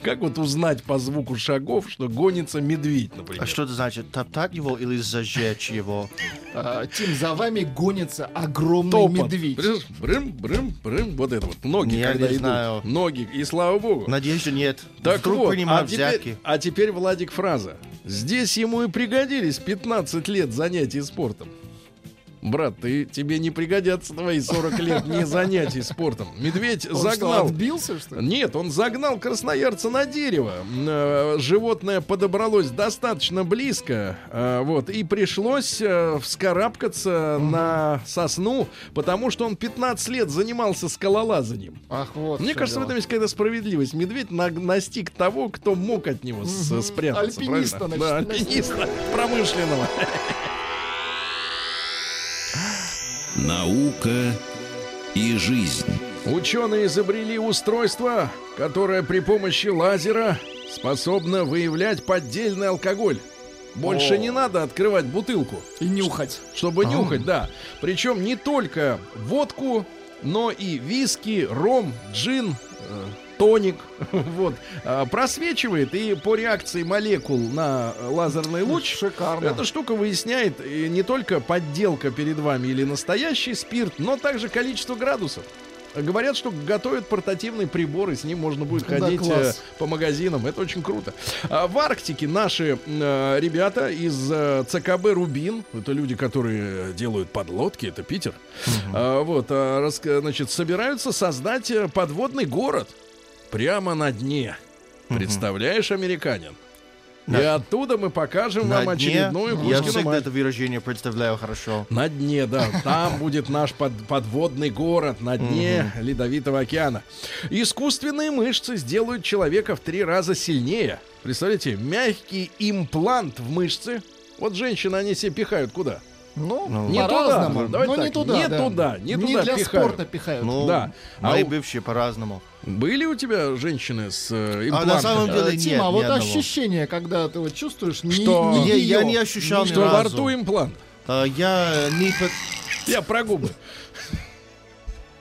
Как вот узнать по звуку шагов, что гонится медведь, например?
А что это значит? Топтать его или зажечь его?
А, Тим, за вами гонится огромный
Топот.
медведь.
Брым, брым, брым. Вот это вот. Ноги,
Я
когда
не
идут.
знаю.
Ноги. И слава богу.
Надежды нет.
Так
Вдруг
вот, а теперь, а теперь, Владик, фраза. Здесь ему и пригодились 15 лет занятий спортом. Брат, ты, тебе не пригодятся твои 40 лет не занятий спортом. Медведь
Он что,
загнал...
отбился, что ли?
Нет, он загнал красноярца на дерево. Э, Животное подобралось достаточно близко, э, вот, и пришлось э, вскарабкаться на сосну, потому что он 15 лет занимался скалолазанием.
Ах, вот.
Мне
что
кажется, в
дело.
этом есть какая-то справедливость. Медведь наг- настиг того, кто мог от него
Мгм.
спрятаться.
Альпиниста,
правильно?
значит,
Да, альпиниста промышленного.
Наука и жизнь.
Ученые изобрели устройство, которое при помощи лазера способно выявлять поддельный алкоголь. Больше
О.
не надо открывать бутылку,
И нюхать.
чтобы нюхать, да. Причем не только водку, но и виски, ром, джин, э, тоник. Вот. А, Просвечивает и по реакции молекул на лазерный луч
Шикарно.
эта штука выясняет э, не только подделка перед вами или настоящий спирт, но также количество градусов. Говорят, что готовят портативный прибор, и с ним можно будет
Да,
ходить
класс.
э, по магазинам. Это очень круто. А в Арктике наши э, ребята из э, ЦКБ «Рубин», это люди, которые делают подлодки, это Питер, а, вот, а, раска- значит, собираются создать э, подводный город прямо на дне. Представляешь, американин? И оттуда мы покажем
На
вам
дне
очередную
Я
Кузькину
всегда
мать.
это выражение представляю хорошо.
На дне, да. Там будет наш под- подводный город на дне Ледовитого океана. Искусственные мышцы сделают человека в три раза сильнее. Представляете, мягкий имплант в мышцы. Вот женщины, они себе пихают куда?
Ну,
Не
по-разному.
туда. Давайте
Но не
так,
туда.
не
да.
туда, не
Не
туда
для
пихают.
спорта пихают.
Ну,
Да. А
мои
у-
бывшие по-разному.
Были у тебя женщины с э,
А на самом
имплантами?
деле
Э, Тима,
нет
а
ни
вот
одного.
ощущение, когда ты вот чувствуешь, не,
Что?
не
Я, я
её.
не ощущал ни
Что во
разу.
рту имплант?
А, Я не... по-
Я про губы.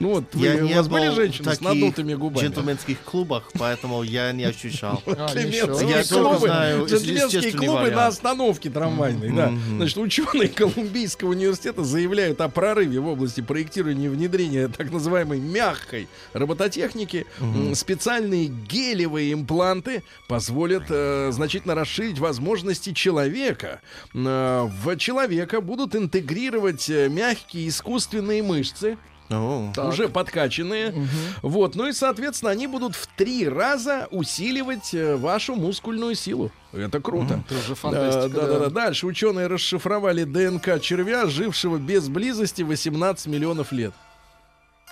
Ну вот, вы,
Я
у
не
вас были
был
женщины
в
с надутыми губами?
джентльменских клубах, поэтому я не ощущал.
А,
Джентльменские клубы,
знаю
джентльменские клубы на остановке трамвайной, да. Значит, ученые Колумбийского университета заявляют о прорыве в области проектирования и внедрения так называемой мягкой робототехники. Специальные гелевые импланты позволят э, значительно расширить возможности человека. Э, в человека будут интегрировать э, мягкие искусственные мышцы,
О,
уже подкачанные. Вот, ну и, соответственно, они будут в три раза усиливать э, вашу мускульную силу. Это круто.
Это уже фантастика.
да, да, да. Дальше ученые расшифровали ДНК червя, жившего без близости 18 миллионов лет.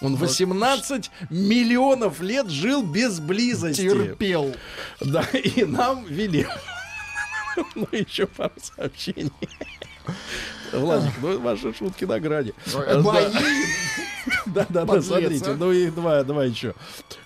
Он 18 миллионов лет жил без близости.
Терпел.
Да, и нам вели. Ну, еще пару сообщений. Владик, ну ваши шутки на грани.
Мои.
Да, да, да,
Подлец,
смотрите,
а.
ну и два, два еще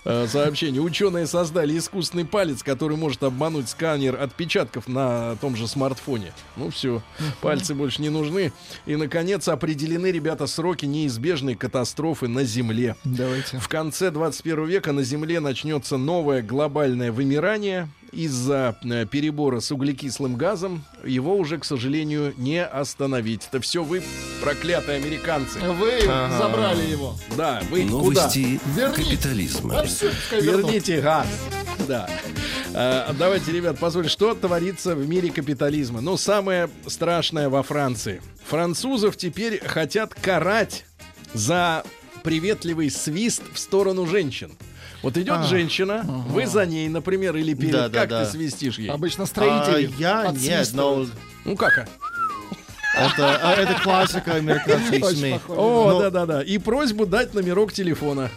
э, сообщения. Ученые создали искусственный палец, который может обмануть сканер отпечатков на том же смартфоне. Ну все, пальцы больше не нужны. И, наконец, определены, ребята, сроки неизбежной катастрофы на Земле.
Давайте.
В конце 21 века на Земле начнется новое глобальное вымирание. Из-за э, перебора с углекислым газом его уже, к сожалению, не остановить. Это все вы, проклятые американцы.
Вы забрали его.
Да, вы куда?
Новости
Верните.
капитализма.
А все.
Верните газ. Да. Э, давайте, ребят, посмотрим, что творится в мире капитализма. Ну, самое страшное во Франции. Французов теперь хотят карать за приветливый свист в сторону женщин. Вот идет
А,
женщина, вы за ней, например, или перед,
Да, да,
как
да.
ты свистишь ей?
Обычно
а,
строители
я нет, но
подсвистывают.
Ну как? а?
Это, а, это классика американских СМИ.
О,
Но-
да-да-да. И просьбу дать номерок телефона.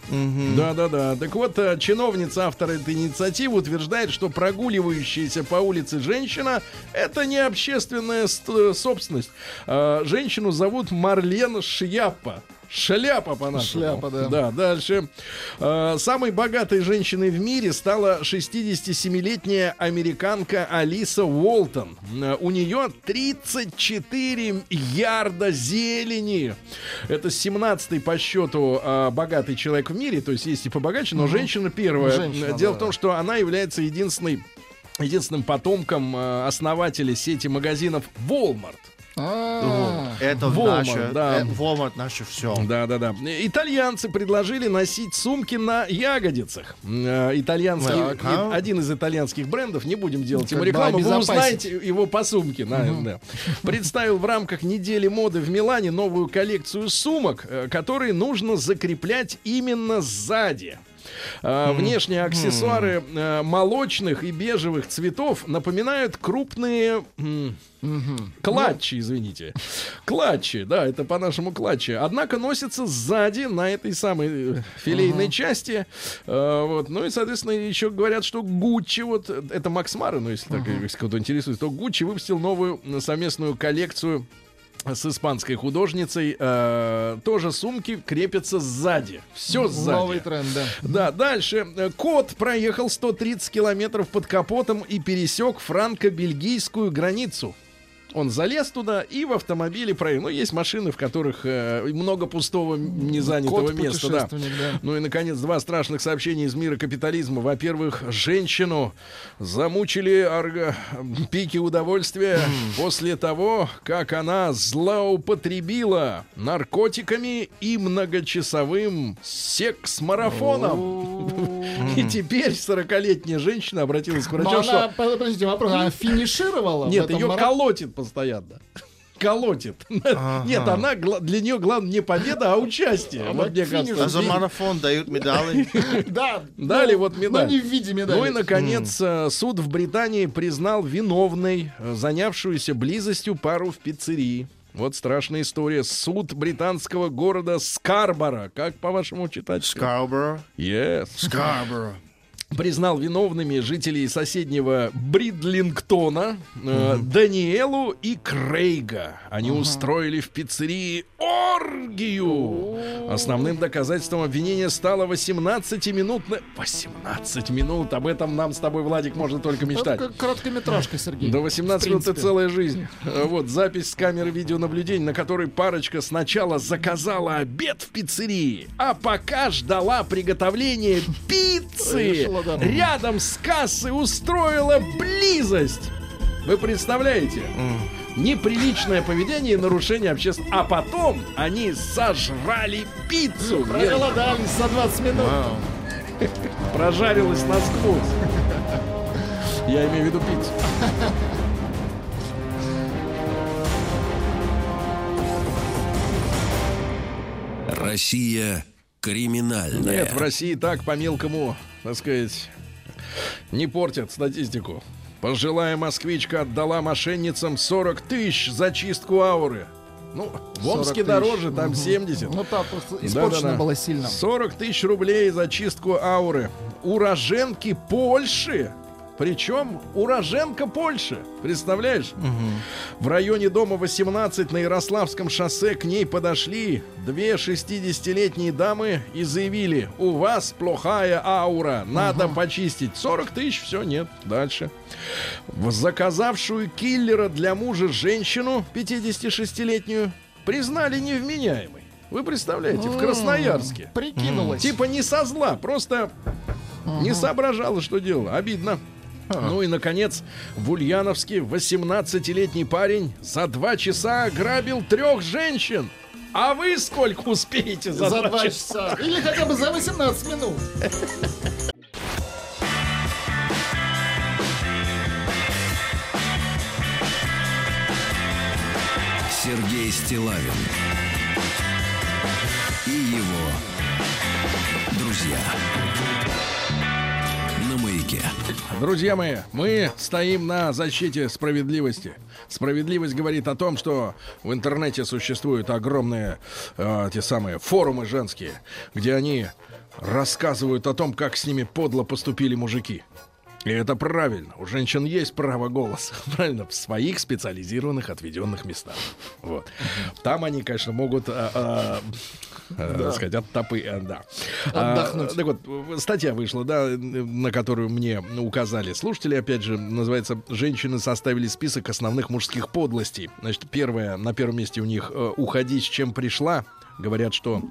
Да-да-да. Так вот, э, чиновница, автор этой инициативы, утверждает, что прогуливающаяся по улице женщина — это не общественная ст- э, собственность. А, Женщину зовут Марлен Шляпа. Шляпа по-нашему.
Шляпа, да.
Да, дальше. А, Самой богатой женщиной в мире стала 67-летняя американка Алиса Уолтон. Э, У нее 34 ярда зелени. Это 17-й по счету а, богатый человек в мире. То есть есть и побогаче, но женщина первая.
Женщина,
Дело
да.
в том, что она является единственной единственным потомком основателя сети магазинов Walmart.
А,
Это наше,
да.
э, Walmart наше все.
Да, да, да. Итальянцы предложили носить сумки на ягодицах. Э, Итальянский,
а?
один из итальянских брендов, не будем делать ему рекламу, вы узнаете его по сумке. да. Представил в рамках недели моды в Милане новую коллекцию сумок, э, которые нужно закреплять именно сзади. Э, Внешние аксессуары э, молочных и бежевых цветов напоминают крупные м, клатчи, извините. Клатчи, да, это по-нашему клатчи. Однако носятся сзади на этой самой э, филейной части. Э, вот. Ну и, соответственно, еще говорят, что Гуччи, вот это Макс Мара, ну если так, если кто-то интересуется, то Гуччи выпустил новую совместную коллекцию с испанской художницей. Э, тоже сумки крепятся сзади. Все сзади.
новый тренд, да.
Да, дальше. Э, Кот проехал 130 километров под капотом и пересек франко-бельгийскую границу. Он залез туда и в автомобиле проехал. Ну, есть машины, в которых э, много пустого, незанятого места. Да.
да.
Ну и, наконец, два страшных сообщения из мира капитализма. Во-первых, женщину замучили орга- пики удовольствия после того, как она злоупотребила наркотиками и многочасовым секс-марафоном. И теперь 40-летняя женщина обратилась к врачу,
она, подождите, вопрос, она финишировала?
нет, ее колотит постоянно. Колотит. Нет, она для нее главное не победа, а участие.
Она
Вот мне кажется.
А за марафон дают медали.
Да.
Дали
ну,
вот медаль.
Но не в виде медали.
Ну и, наконец, э, суд в Британии признал виновной э, занявшуюся близостью пару в пиццерии. Вот страшная история. Суд британского города Скарбора. Как по-вашему читать?
Скарборо.
Yes.
Скарборо.
Признал виновными жителей соседнего Бридлингтона э, Даниэлу и Крейга. Они устроили в пиццерии оргию. Основным доказательством обвинения стало 18-минутное... 18 минут. Об этом нам с тобой, Владик, можно только
Это
мечтать.
как короткометражка, Сергей.
До 18
В
минут это целая жизнь. Э, Вот запись с камеры видеонаблюдения, на которой парочка сначала заказала обед в пиццерии, а пока ждала приготовления пиццы,
да.
рядом с кассой устроила близость. Вы представляете? Неприличное поведение и нарушение общественного... А потом они сожрали пиццу.
Проголодались за 20 минут.
прожарилась насквозь. Я имею в виду пиццу.
Россия криминальная.
Нет, в России так по-мелкому, так сказать, не портят статистику. Пожилая москвичка отдала мошенницам 40 тысяч за чистку ауры. Ну, в
40
Омске дороже, там 70.
Ну, там просто испорчено было сильно.
40 тысяч рублей за чистку ауры. Уроженки Польши. Причем уроженка Польши. Представляешь? В районе дома 18 на Ярославском шоссе к ней подошли две 60-летние дамы и заявили, у вас плохая аура, надо почистить. 40 тысяч, все, нет. Дальше. В заказавшую киллера для мужа женщину, 56-летнюю, признали невменяемой. Вы представляете, в Красноярске.
Прикинулась.
Типа не со зла, просто не соображала, что делала. Обидно. Ну и, наконец, в Ульяновске 18-летний парень за два часа ограбил трех женщин. А вы сколько успеете за,
за
два, часа?
часа. Или хотя бы за 18 минут.
Сергей Стилавин и его друзья Америке.
Друзья мои, мы стоим на защите справедливости. Справедливость говорит о том, что в интернете существуют огромные э, те самые форумы женские, где они рассказывают о том, как с ними подло поступили мужики. И это правильно. У женщин есть право голоса. Правильно, в своих специализированных отведенных местах. Вот. Там они, конечно, могут а, э, так сказать, оттопы, э, да. А,
Отдохнуть.
так вот, статья вышла, да, на которую мне указали слушатели, опять же, называется «Женщины составили список основных мужских подлостей». Значит, первое, на первом месте у них э, «Уходи, с чем пришла». Говорят, что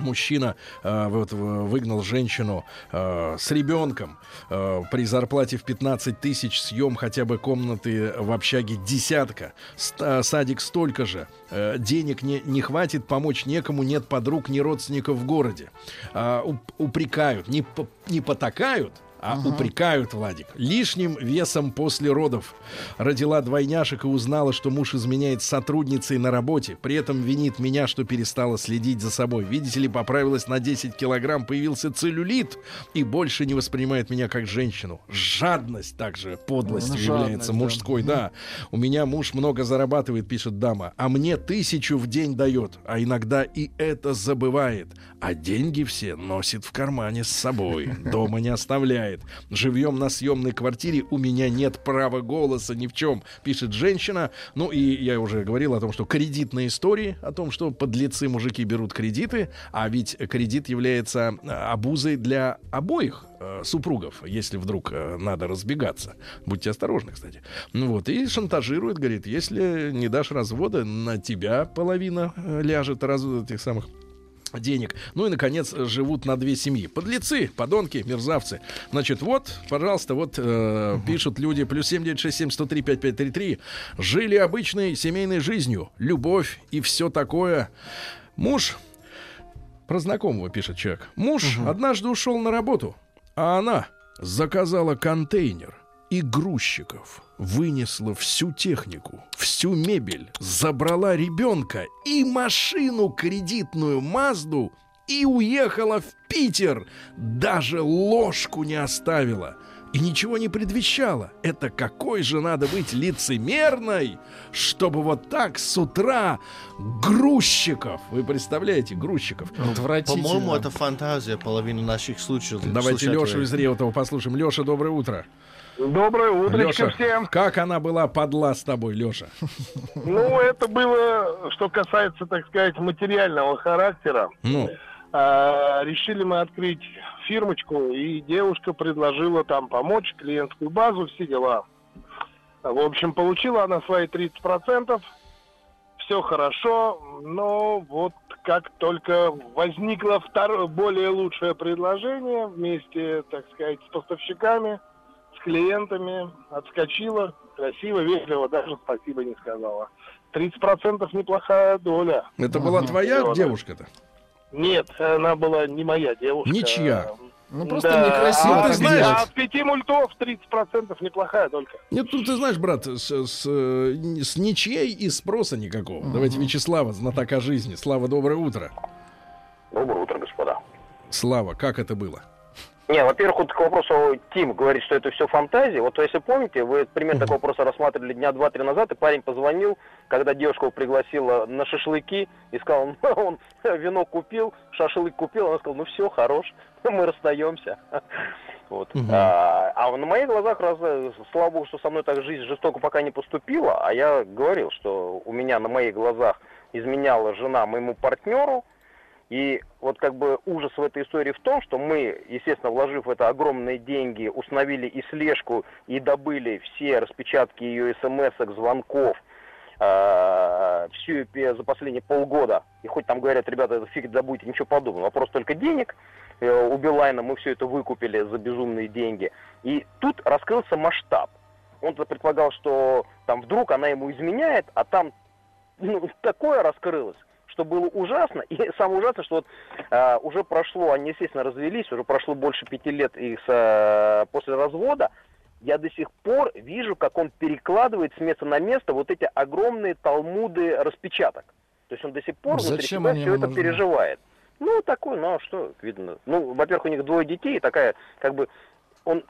Мужчина э, вот, выгнал женщину э, с ребенком э, при зарплате в 15 тысяч съем хотя бы комнаты в общаге десятка, Ст- э, садик столько же, э, денег не, не хватит, помочь некому, нет подруг, ни родственников в городе. А, уп- упрекают, не, не потакают, а упрекают, Владик, лишним весом после родов. Родила двойняшек и узнала, что муж изменяет сотрудницей на работе. При этом винит меня, что перестала следить за собой. Видите ли, поправилась на 10 килограмм, появился целлюлит и больше не воспринимает меня как женщину. Жадность также подлостью
Ну,
является
да.
мужской, да. У меня муж много зарабатывает, пишет дама, а мне тысячу в день дает, а иногда и это забывает. А деньги все носит в кармане с собой, дома не оставляет. Живем на съемной квартире, у меня нет права голоса ни в чем, пишет женщина. Ну и я уже говорил о том, что кредитные истории, о том, что подлецы мужики берут кредиты, а ведь кредит является э, обузой для обоих э, супругов, если вдруг э, надо разбегаться. Будьте осторожны, кстати. Ну вот, и шантажирует, говорит, если не дашь развода, на тебя половина ляжет раз, этих самых денег. Ну и, наконец, живут на две семьи. Подлецы, подонки, мерзавцы. Значит, вот, пожалуйста, вот э, пишут люди, плюс 7967-103-5533, жили обычной семейной жизнью, любовь и все такое. Муж, про знакомого пишет человек, муж однажды ушел на работу, а она заказала контейнер и грузчиков, вынесла всю технику, всю мебель, забрала ребенка и машину кредитную Мазду и уехала в Питер. Даже ложку не оставила. И ничего не предвещало. Это какой же надо быть лицемерной, чтобы вот так с утра грузчиков, вы представляете, грузчиков,
Отвратительно.
По-моему, это фантазия половины наших слушателей.
Давайте
слушателей.
Лешу из Реутова послушаем. Леша, доброе утро.
Доброе
Леша,
всем.
как она была подла с тобой, Леша?
Ну, это было, что касается, так сказать, материального характера.
Ну,
А, решили мы открыть фирмочку, и девушка предложила там помочь, клиентскую базу, все дела. В общем, получила она свои 30%, все хорошо, но вот как только возникло второе, более лучшее предложение вместе, так сказать, с поставщиками, клиентами, отскочила, красиво, вежливо, даже спасибо не сказала. 30% неплохая доля.
это была твоя девушка-то?
Нет, она была не моя девушка.
Ничья.
Ну, просто
Да,
некрасиво
Ну, ты знаешь-.
А от пяти мультов 30% неплохая долька.
Нет, тут ты знаешь, брат, с, с, э, с ничьей и спроса никакого. Давайте Вячеслава, знатока жизни. Слава, доброе утро.
Доброе утро, господа.
Слава, как это было?
Не, во-первых, вот к вопросу Тим говорит, что это все фантазии. Вот если помните, вы примерно такой вопрос рассматривали дня два-три назад, и парень позвонил, когда девушка его пригласила на шашлыки, и сказал, ну, он вино купил, шашлык купил, она сказала, ну все, хорош, мы расстаемся. Вот. А, а на моих глазах, раз, э, слава богу, что со мной так жизнь жестоко пока не поступила, а я говорил, что у меня на моих глазах изменяла жена моему партнеру, и вот как бы ужас в этой истории в том, что мы, естественно, вложив в это огромные деньги, установили и слежку, и добыли все распечатки ее смс звонков, э, всю за последние полгода. И хоть там говорят, ребята, это фиг забудьте, ничего подобного. Вопрос только денег. Э, У Билайна мы все это выкупили за безумные деньги. И тут раскрылся масштаб. Он предполагал, что там вдруг она ему изменяет, а там ну, такое раскрылось, что было ужасно. И самое ужасное, что вот э, уже прошло, они, естественно, развелись, уже прошло больше пяти лет их э, после развода. Я до сих пор вижу, как он перекладывает с места на место вот эти огромные талмуды распечаток. То есть он до сих пор внутри
Зачем
себя
они
все
ему
это
нужны?
переживает. Ну, такой, ну, а что, видно. Ну, во-первых, у них двое детей, такая, как бы, он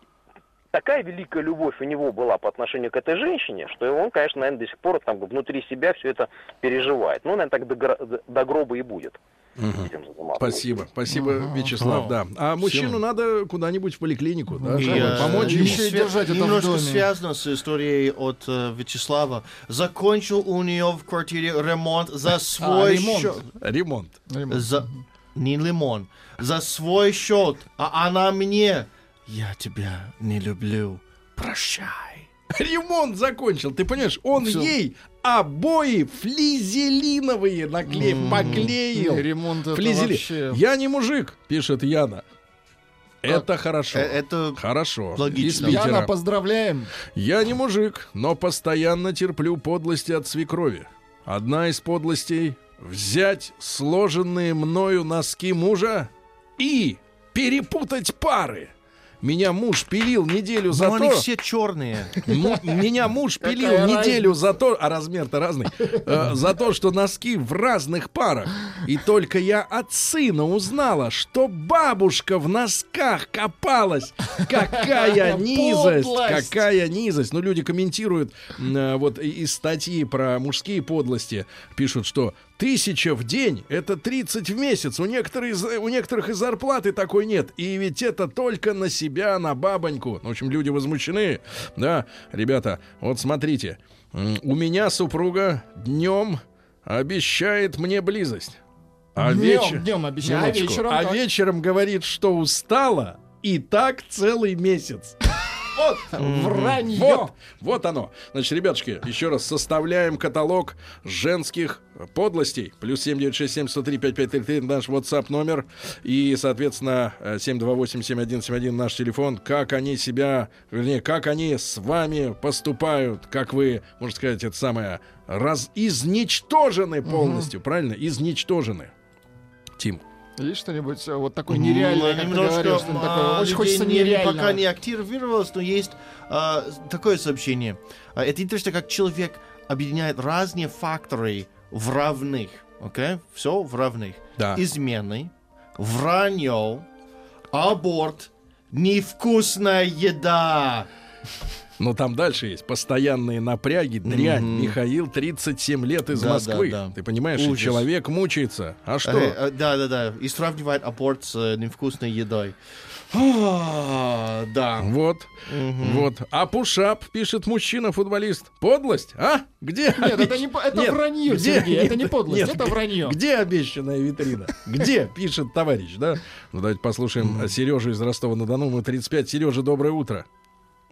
такая великая любовь у него была по отношению к этой женщине, что он, конечно, наверное, до сих пор там внутри себя все это переживает. Ну, наверное, так до, гро- до гроба и будет. заниматься.
Спасибо, спасибо, Вячеслав, да. А мужчину надо куда-нибудь в поликлинику, да,
И,
чтобы помочь ему.
еще и держать это в доме.
связано с историей от э, Вячеслава. Закончил у нее в квартире ремонт за свой
ремонт.
счет.
Ремонт.
За... Не лимон. За свой счет. А она мне. Я тебя не люблю. Прощай.
Ремонт закончил, ты понимаешь? Он
Всё.
ей обои флизелиновые накле... поклеил.
Не, ремонт это
Флизели-
вообще-
Я не мужик, пишет Яна. Это хорошо.
Э, Это
Хорошо.
логично.
Яна, поздравляем.
Я не мужик, но постоянно терплю подлости от свекрови. Одна из подлостей — взять сложенные мною носки мужа и перепутать пары. Меня муж пилил неделю за
но они
то...
все черные.
Меня муж пилил
Какая
неделю за то, а размер-то разный, э, за то, что носки в разных парах. И только я от сына узнала, что бабушка в носках копалась. Какая низость, какая низость. Ну, люди комментируют э, вот из статьи про мужские подлости. Пишут, что тысяча в день — это 30 в месяц. У некоторых, у некоторых и зарплаты такой нет. И ведь это только на себя, на бабоньку. Ну, В общем, люди возмущены. Да, ребята, вот смотрите. У меня супруга днем обещает мне близость. А
Днем,
вечер-
днем обещает, а вечером
а вечером говорит, что устала, и так целый месяц. Вот,
Вранье.
вот, вот оно. Значит, ребятушки, еще раз составляем каталог женских подлостей. Плюс 7967 наш WhatsApp номер. И, соответственно, э, 728-7171 наш телефон. Как они себя, вернее, как они с вами поступают, как вы, можно сказать, это самое, раз, изничтожены полностью, правильно? Изничтожены. Тим.
Есть что-нибудь э, вот такое нереальное, ты
немножко,
говоришь, что-нибудь такое?
а,
Очень хочется
не-
нереального.
Пока не активировалось, но есть а, такое сообщение. А, это интересно, как человек объединяет разные факторы в равных. Окей? Все в равных.
Да.
Измены, вранье, аборт, невкусная еда.
Но там дальше есть постоянные напряги, дрянь.
Мгм.
Михаил 37 лет из
Да, да,
Москвы.
да.
Ты понимаешь,
Ужас.
человек мучается. А что?
Э, э, да, да, да. И сравнивает аборт с э, невкусной едой. А, да.
Вот, вот. А пушап, пишет мужчина-футболист. Подлость, а? Где?
Нет, это не это
Нет,
вранье,
где?
Сергей, это не
Нет,
подлость,
нет,
это вранье.
Где обещанная витрина? Где? Пишет товарищ, да? Ну, давайте послушаем Сережу из Ростова-на-Дону. Ему 35. Сережа, доброе утро.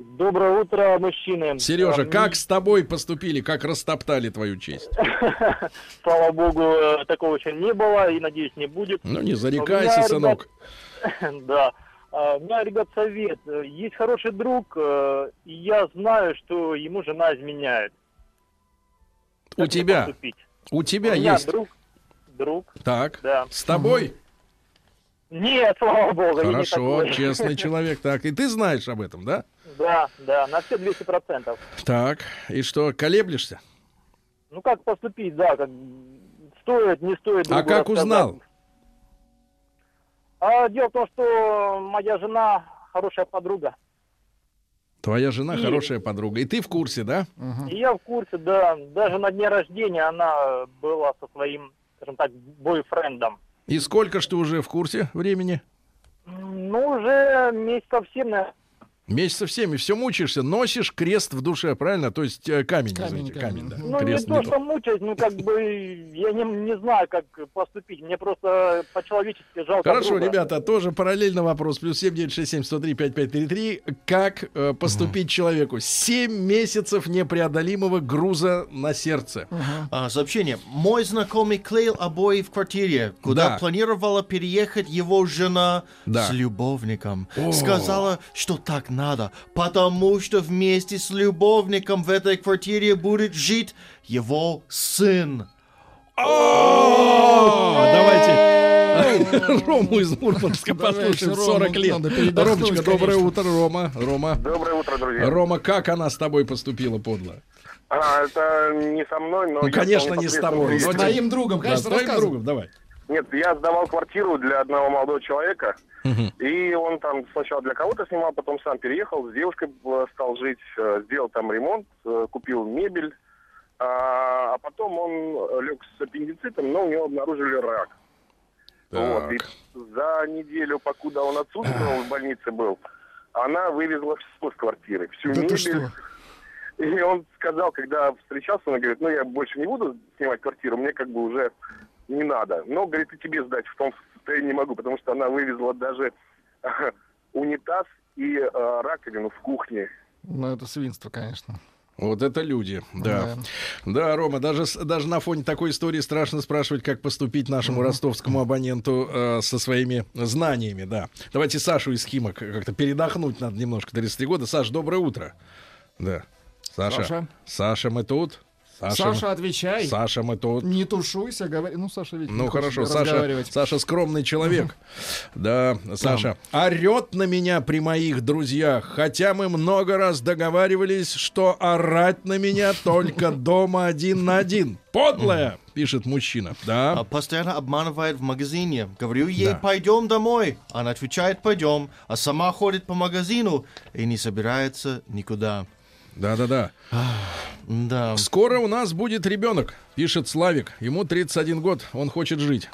Доброе утро, мужчины.
Сережа,
А,
как с тобой поступили, как растоптали твою честь?
Слава богу, э, такого еще не было и, надеюсь, не будет.
Ну, не зарекайся, сынок.
Да. А, У меня, ребят, совет. Есть хороший друг, э, и я знаю, что ему жена изменяет.
У тебя, у тебя есть.
друг, друг,
Так,
да.
с тобой?
Нет, слава богу, я не
Хорошо,
такой.
честный человек. Так, и ты знаешь об этом, да?
Да, да, на все 200%.
Так, и что, колеблешься?
Ну, как поступить, да, как стоит, не стоит.
А как
рассказать.
узнал?
А, дело в том, что моя жена хорошая подруга.
Твоя жена
И-
хорошая подруга. И ты в курсе, да?
И я в курсе, да. Даже на дне рождения она была со своим, скажем так, бойфрендом.
И сколько ж ты уже в курсе времени?
Ну, уже месяцев семь, наверное.
Месяцев семь, и все мучаешься, носишь крест в душе, правильно? То есть э, камень,
Камень,
извините,
камень.
камень, да.
Ну,
крест
не то,
не
что мучаюсь, ну, как бы, я не, не знаю, как поступить. Мне просто по-человечески жалко
Хорошо,
друга.
ребята, тоже параллельно вопрос. Плюс 7967-103-5533. Как э, поступить человеку? Семь месяцев непреодолимого груза на сердце.
А, сообщение. Мой знакомый клеил обои в квартире, куда
Да.
планировала переехать его жена
Да.
с любовником.
О.
Сказала, что так надо, потому что вместе с любовником в этой квартире будет жить его сын.
О, Давайте Рому из Мурманска послушаем.
Рому
40 лет.
надо передохнуть,
Ромочка, доброе утро, Рома. Рома.
Доброе утро, друзья.
Рома, как она с тобой поступила подло?
А, это не со мной, но...
Ну, конечно, не с тобой. но
Твоим другом, конечно,
с твоим другом, давай.
Нет, я сдавал квартиру для одного молодого человека. И он там сначала для кого-то снимал, потом сам переехал, с девушкой э, стал жить, э, сделал там ремонт, э, купил мебель. А, а потом он лег с аппендицитом, но у него обнаружили рак. Вот, и за неделю, покуда он отсутствовал, в больнице был, она вывезла все с квартиры, всю
Да
мебель. И он сказал, когда встречался, он говорит, ну я больше не буду снимать квартиру, мне как бы уже не надо. Но, говорит, и тебе сдать в том состоянии не могу, потому что она вывезла даже унитаз и э, раковину в кухне.
Ну, это свинство, конечно.
Вот это люди, да. Да, Рома, даже, даже на фоне такой истории страшно спрашивать, как поступить нашему ростовскому абоненту э, со своими знаниями, да. Давайте Сашу из Химок как-то передохнуть надо немножко, 33 года. Саш, доброе утро. Да. Саша.
Саша.
Саша, мы тут.
Саша, отвечай.
Саша, мы тут.
Не тушуйся, говори. Ну, Саша ведь не
Ну хорошо, Саша. Саша скромный человек. Да, Саша. Орет на меня при моих друзьях, хотя мы много раз договаривались, что орать на меня только дома один на один. Подлая, пишет мужчина.
А
Да.
постоянно обманывает в магазине. Говорю ей,
Да.
пойдем домой. Она отвечает, пойдем. А сама ходит по магазину и не собирается никуда.
Да, да. Скоро у нас будет ребенок, пишет Славик. Ему 31 год, он хочет жить.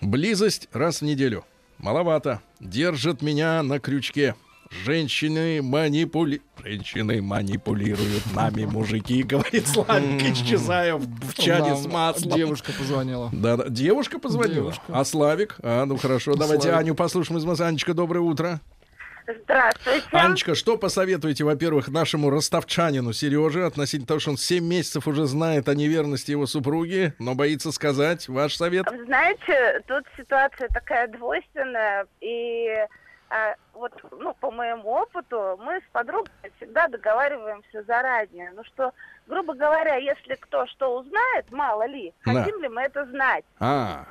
Близость раз в неделю. Маловато. Держит меня на крючке. Женщины манипули... Женщины манипулируют нами, мужики, говорит Славик, исчезая в, в чане с маслом.
Девушка позвонила.
Да, да. Девушка позвонила.
Девушка.
А Славик? А, ну хорошо, давайте
Славик.
Аню послушаем из Москвы. Анечка, доброе утро.
Здравствуйте.
Анечка, что посоветуете, во-первых, нашему ростовчанину Сереже относительно того, что он 7 месяцев уже знает о неверности его супруги, но боится сказать? Ваш совет?
Вы знаете, тут ситуация такая двойственная, и а, вот, ну, по моему опыту, мы с подругой всегда договариваемся заранее. Ну что, грубо говоря, если кто что узнает, мало ли,
Да.
хотим ли мы это знать.
А,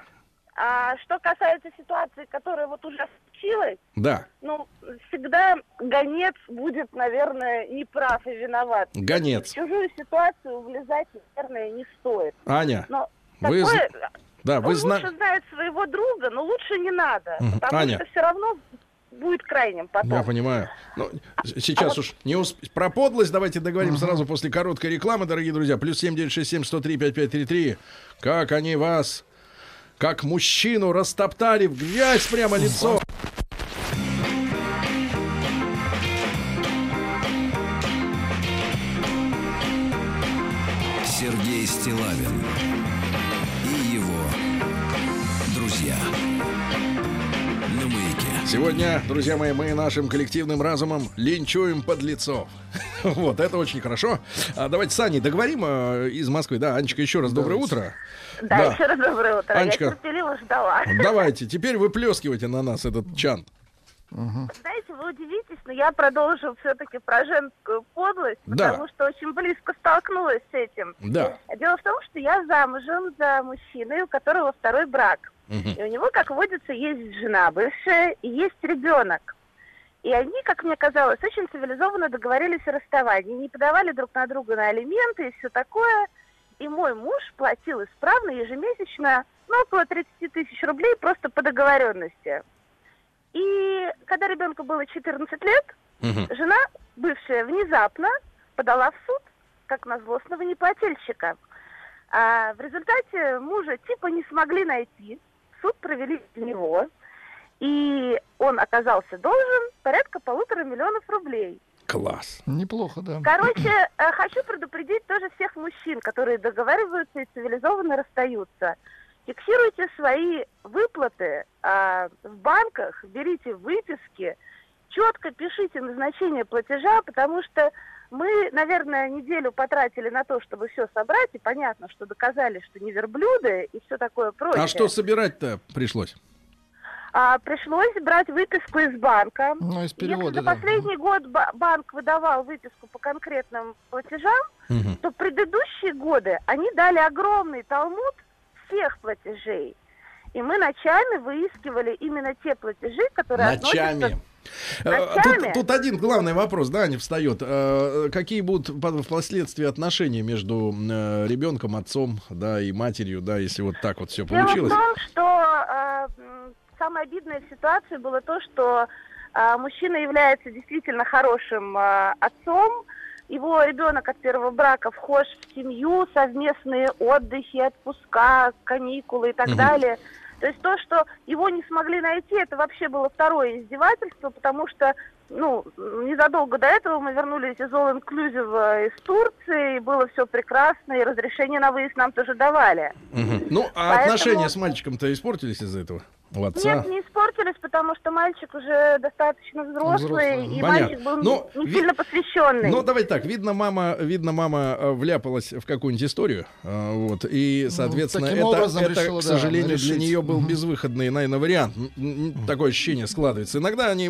А что касается ситуации, которая вот уже случилась,
да,
ну, всегда гонец будет, наверное, неправ и виноват.
Гонец.
В чужую ситуацию влезать, наверное, не стоит.
Аня,
Но
вы
такое,
да, вы
он
зна-
лучше знает своего друга, но лучше не надо.
Мгм.
Потому
Аня.
что все равно будет крайним потом.
Я понимаю. Ну, сейчас уж не усп... Про подлость давайте договорим сразу после короткой рекламы, дорогие друзья. Плюс 7967 103 5533. Как они вас, как мужчину, растоптали в грязь прямо лицо.
Стилавин и его друзья. На маяке.
Сегодня, друзья мои, мы нашим коллективным разумом линчуем под лицо. Вот, это очень хорошо. А давайте с Аней договорим э, из Москвы. Да, Анечка, еще раз доброе утро.
Да,
Да.
еще раз доброе утро.
Анечка.
Я терпеливо ждала.
Давайте, теперь выплескивайте на нас этот чан.
Знаете, вы удивитесь, но я продолжу все-таки про женскую подлость,
Да.
потому что очень близко столкнулась с этим.
Да.
Дело в том, что я замужем за мужчиной, у которого второй брак.
Мгм.
И у него, как водится, есть жена бывшая и есть ребенок. И они, как мне казалось, очень цивилизованно договорились о расставании. Не подавали друг на друга на алименты и все такое. И мой муж платил исправно ежемесячно ну, около 30 тысяч рублей просто по договоренности. И когда ребенку было 14 лет, жена бывшая внезапно подала в суд как на злостного неплательщика. А в результате мужа типа не смогли найти. Суд провели без него. И он оказался должен порядка полутора миллионов рублей.
Класс.
Неплохо, да.
Короче, э, хочу предупредить тоже всех мужчин, которые договариваются и цивилизованно расстаются. Фиксируйте свои выплаты а, в банках, берите выписки, четко пишите назначение платежа, потому что мы, наверное, неделю потратили на то, чтобы все собрать, и понятно, что доказали, что не верблюды и все такое прочее.
А что собирать-то пришлось?
А, пришлось брать выписку из банка.
Ну, из
Если
перевода,
за
да.
последний год ба- банк выдавал выписку по конкретным платежам,
Мгм.
то предыдущие годы они дали огромный талмуд всех платежей. И мы ночами выискивали именно те платежи, которые
Ночами.
относятся...
Э,
Ночами?
Тут, тут один главный вопрос, да, не встает. Э, Какие будут по- впоследствии отношения между э, ребенком, отцом, да, и матерью, да, если вот так вот все
Дело в
получилось?
том, что э, самое обидное в ситуации было то, что а, мужчина является действительно хорошим а, отцом, его ребенок от первого брака вхож в семью, совместные отдыхи, отпуска, каникулы и так
Мгм.
далее. То есть то, что его не смогли найти, это вообще было второе издевательство, потому что, ну, незадолго до этого мы вернулись из All Inclusive из Турции, и было все прекрасно, и разрешение на выезд нам тоже давали.
Мгм. Ну, а
Поэтому-
отношения с мальчиком-то испортились из-за этого? У отца?
Нет, не испортились, потому что мальчик уже достаточно взрослый,
Взрослый.
и
Понятно.
мальчик был
Ну,
не
ви-
сильно посвященный.
Ну, давай так, видно, мама, видно, мама э, вляпалась в какую-нибудь историю, э, вот, и, соответственно,
таким
это,
образом
это,
решила,
к
да,
сожалению,
решить.
для нее был безвыходный, наверное, вариант. Такое ощущение складывается. Иногда они,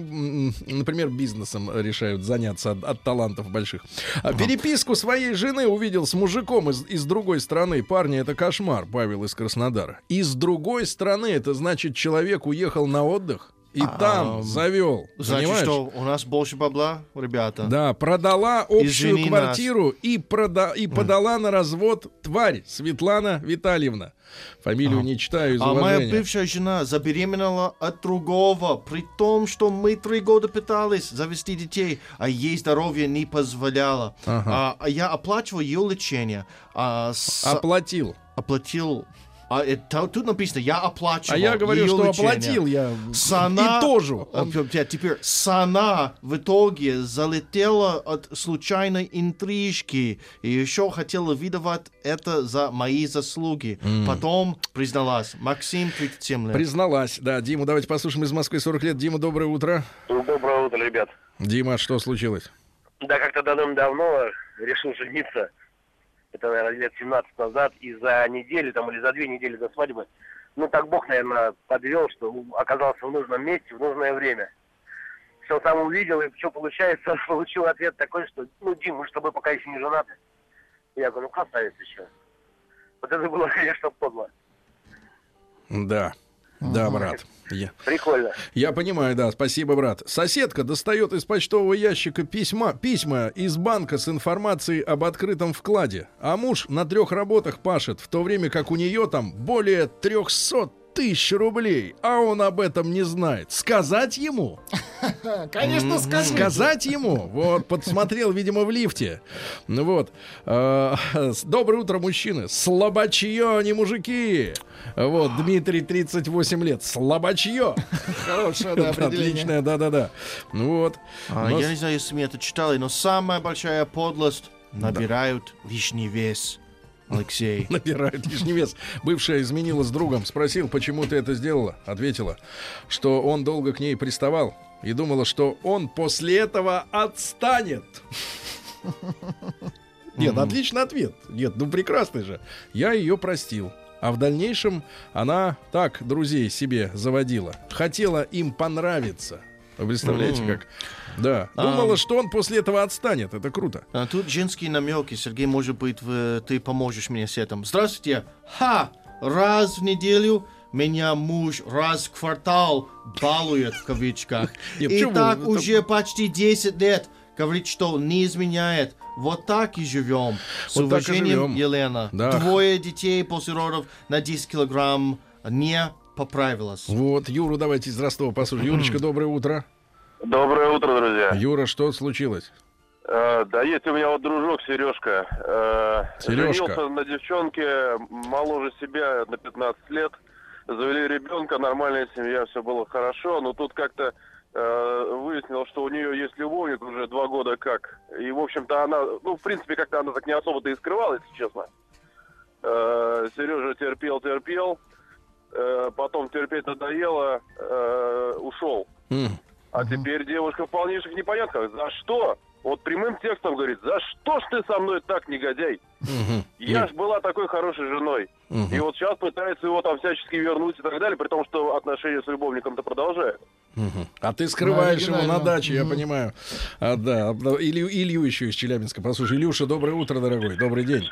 например, бизнесом решают заняться от, от талантов больших. А Переписку своей жены увидел с мужиком из, из другой страны. Парни, это кошмар, Павел из Краснодара. Из другой страны, это значит, человек уехал на отдых и там
Ам,
завел.
Значит,
понимаешь?
что у нас больше бабла, ребята.
Да, продала общую
Извини
квартиру и, прода- и подала на развод тварь Светлана Витальевна. Фамилию не читаю из
А моя
уважения.
бывшая жена забеременела от другого, при том, что мы три года пытались завести детей, а ей здоровье не позволяло.
Ага.
А, а я оплачивал ее лечение. А, с-
Оплатил.
Оплатил. А это, тут написано, я оплачивал
А я говорю, что
лечение.
оплатил я
Сана,
и тоже.
А, Теперь Сана в итоге залетела от случайной интрижки и еще хотела выдавать это за мои заслуги.
М.
Потом призналась. Максим, 37 лет.
Призналась. Да, Дима, давайте послушаем из Москвы 40 лет. Дима, доброе утро.
Доброе утро, ребят.
Дима, что случилось?
Да, как-то давным-давно решил жениться. Это, наверное, лет 17 назад. И за неделю там, или за две недели до свадьбы, ну, так Бог, наверное, подвел, что оказался в нужном месте в нужное время. Все сам увидел, и что получается, получил ответ такой, что, ну, Дим, мы с тобой пока еще не женаты. Я говорю, ну, красавец еще. Вот это было, конечно, подло.
Да. Да, брат. Я,
Прикольно.
я понимаю, да, спасибо, брат. Соседка достает из почтового ящика письма, письма из банка с информацией об открытом вкладе. А муж на трех работах пашет, в то время как у нее там более 300 тысяч рублей, а он об этом не знает. Сказать ему?
Конечно, скажите.
Сказать ему? Вот, подсмотрел, видимо, в лифте. Ну вот. С- Доброе утро, мужчины. Слабачье, а не мужики. Вот, Дмитрий, 38 лет. Слабачье.
Хорошее, да, определение.
Отличное, да-да-да. Ну вот.
А,
Но
я не знаю, если вы это читали, но самая большая подлость набирают лишний вес. Алексей.
Набирают лишний вес. Бывшая изменила с другом. Спросил, почему ты это сделала. Ответила, что он долго к ней приставал. И думала, что он после этого отстанет. Нет, отличный ответ. Нет, ну прекрасный же. Я ее простил. А в дальнейшем она так друзей себе заводила. Хотела им понравиться. Вы представляете, как? Да.
А.
Думала, что он после этого отстанет. Это круто.
А тут женские намеки. Сергей, может быть, вы- ты поможешь мне с этим. Здравствуйте. Ха! Раз в неделю меня муж раз в квартал балует в кавычках.
Нет,
И так
Это-
уже почти 10 лет. Говорит, что не изменяет. Вот так и живем. С
Вот
уважением,
живем.
Елена.
Да.
Двое детей после родов на 10 килограмм не поправилась.
Вот, Юру давайте из Ростова послушаем. Юрочка, доброе утро.
Доброе утро, друзья.
Юра, что случилось?
Э, да есть у меня вот дружок Сережка. Э,
Сережка.
Женился на девчонке моложе себя на 15 лет. Завели ребенка, нормальная семья, все было хорошо. Но тут как-то э, выяснил, что у нее есть любовник уже два года как. И, в общем-то, она, ну, в принципе, как-то она так не особо-то и скрывала, если честно. Э, Сережа терпел, терпел. Э, потом терпеть надоело, э, ушел. А теперь девушка в полнейших непонятках. За что? Вот прямым текстом говорит, за что ж ты со мной так, негодяй? Я ж была такой хорошей женой.
Мгм.
И вот сейчас пытается его там всячески вернуть и так далее, при том, что отношения с любовником-то продолжают.
Мгм. А ты скрываешь его на даче, я понимаю. А, да, да, Илью, Илью еще из Челябинска. Послушай, Илюша, доброе утро, дорогой. Добрый день.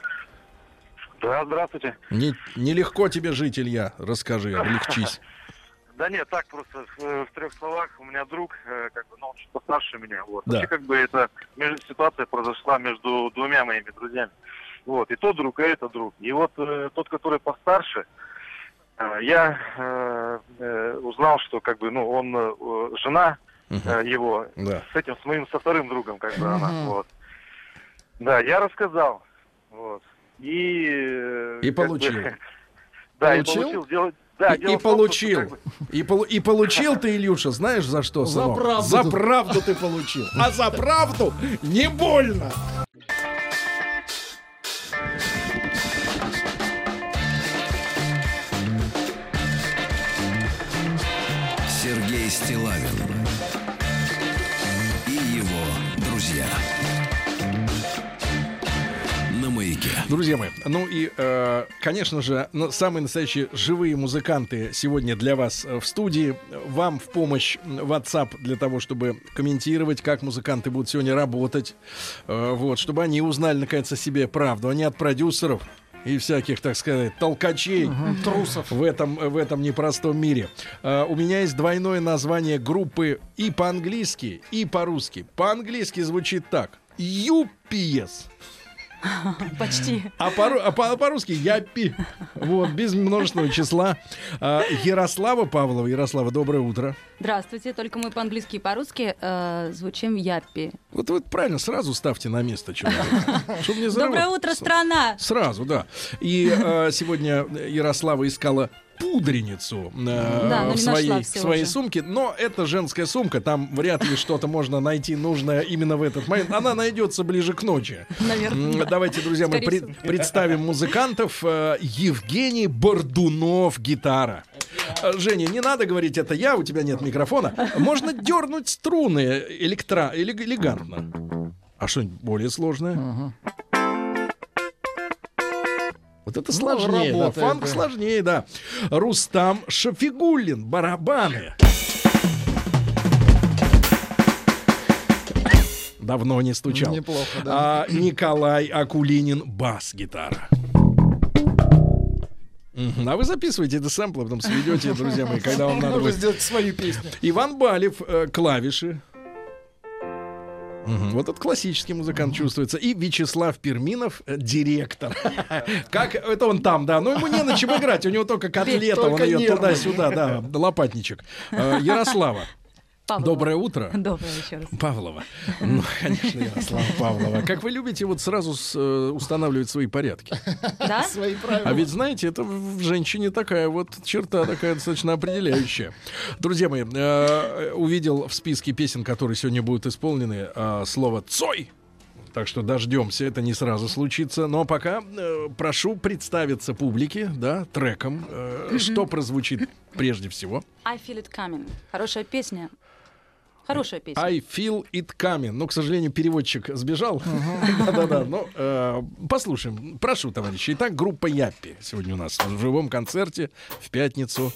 Да, здравствуйте.
Не, нелегко тебе жить, Илья. Расскажи, облегчись.
Да нет, так просто в, в трех словах. У меня друг, э, как бы, ну, он чуть постарше меня. Вот.
Да.
Вообще, как бы, это между, ситуация произошла между двумя моими друзьями. Вот. И тот друг, и этот друг. И вот э, тот, который постарше, э, я, э, э, узнал, что как бы, ну, он, э, жена э, его,
Да.
с этим, с моим, со вторым другом, как бы она,
Мгм.
вот. Да, я рассказал, вот. И... э,
И
как бы,
получил.
Да,
Получил?
и получил. Дело- да,
и, и
в том, что,
получил. И, полу- и получил ты, Илюша, знаешь за что,
За
сынок?
правду.
За правду ты получил. А за правду не больно.
Сергей Стилавин Маяке.
Друзья мои, ну и, э, конечно же, на- самые настоящие живые музыканты сегодня для вас э, в студии. Вам в помощь WhatsApp для того, чтобы комментировать, как музыканты будут сегодня работать. Э, вот, чтобы они узнали, наконец, о себе правду, а не от продюсеров и всяких, так сказать, толкачей
Мгм, трусов.
в этом, в этом непростом мире. Э, у меня есть двойное название группы и по-английски, и по-русски. По-английски звучит так. UPS.
Почти.
А, по, а по- а по-русски Яппи. Вот, без множественного числа. А, Ярослава Павлова. Ярослава, доброе утро.
Здравствуйте, только мы по-английски и по-русски э, звучим яппи.
Вот вы правильно сразу ставьте на место человека.
Доброе утро, страна!
Сразу, да. И э, сегодня Ярослава искала пудреницу э,
Да,
в своей, в своей
уже.
сумке. Но это женская сумка, там вряд ли что-то можно найти нужное именно в этот момент. Она найдется ближе к ночи.
Наверное.
Давайте, друзья пред-
всего.
представим музыкантов. Э, Евгений Бордунов, гитара. Э, Женя, не надо говорить, это я, у тебя нет микрофона. Можно дернуть струны электро, элег- элегантно. А что-нибудь более сложное? Вот это
Ну,
сложнее, да,
работает,
фанк
да.
сложнее, да. Рустам Шафигуллин, барабаны. Давно не стучал.
Неплохо, да.
А Николай Акулинин, бас-гитара. А вы записывайте это сэмплы, потом сведете, друзья мои, когда вам надо будет.
сделать свою песню.
Иван Балев, э, клавиши. Мгм. Вот этот классический музыкант чувствуется. И Вячеслав Перминов, э, директор. Как это он там, да. Но ему не на чем играть. У него только котлета, он ее туда-сюда, да, лопатничек. Э, Ярослава.
Павлова.
Доброе утро.
Доброе еще раз.
Павлова. Ну, конечно, Ярослава Павлова. Как вы любите вот сразу с, э, устанавливать свои порядки.
Да?
Свои правила.
А ведь, знаете, это в женщине такая вот черта, такая достаточно определяющая. Друзья мои, э, увидел в списке песен, которые сегодня будут исполнены, э, слово «Цой». Так что дождемся, это не сразу случится. Но пока э, прошу представиться публике, да, треком, э, что прозвучит прежде всего.
I feel it coming. Хорошая песня. Хорошая песня.
I feel it coming. Ну, к сожалению, переводчик сбежал. Да-да-да. Но э, послушаем. Прошу, товарищи. Итак, группа Яппи сегодня у нас в живом концерте в пятницу.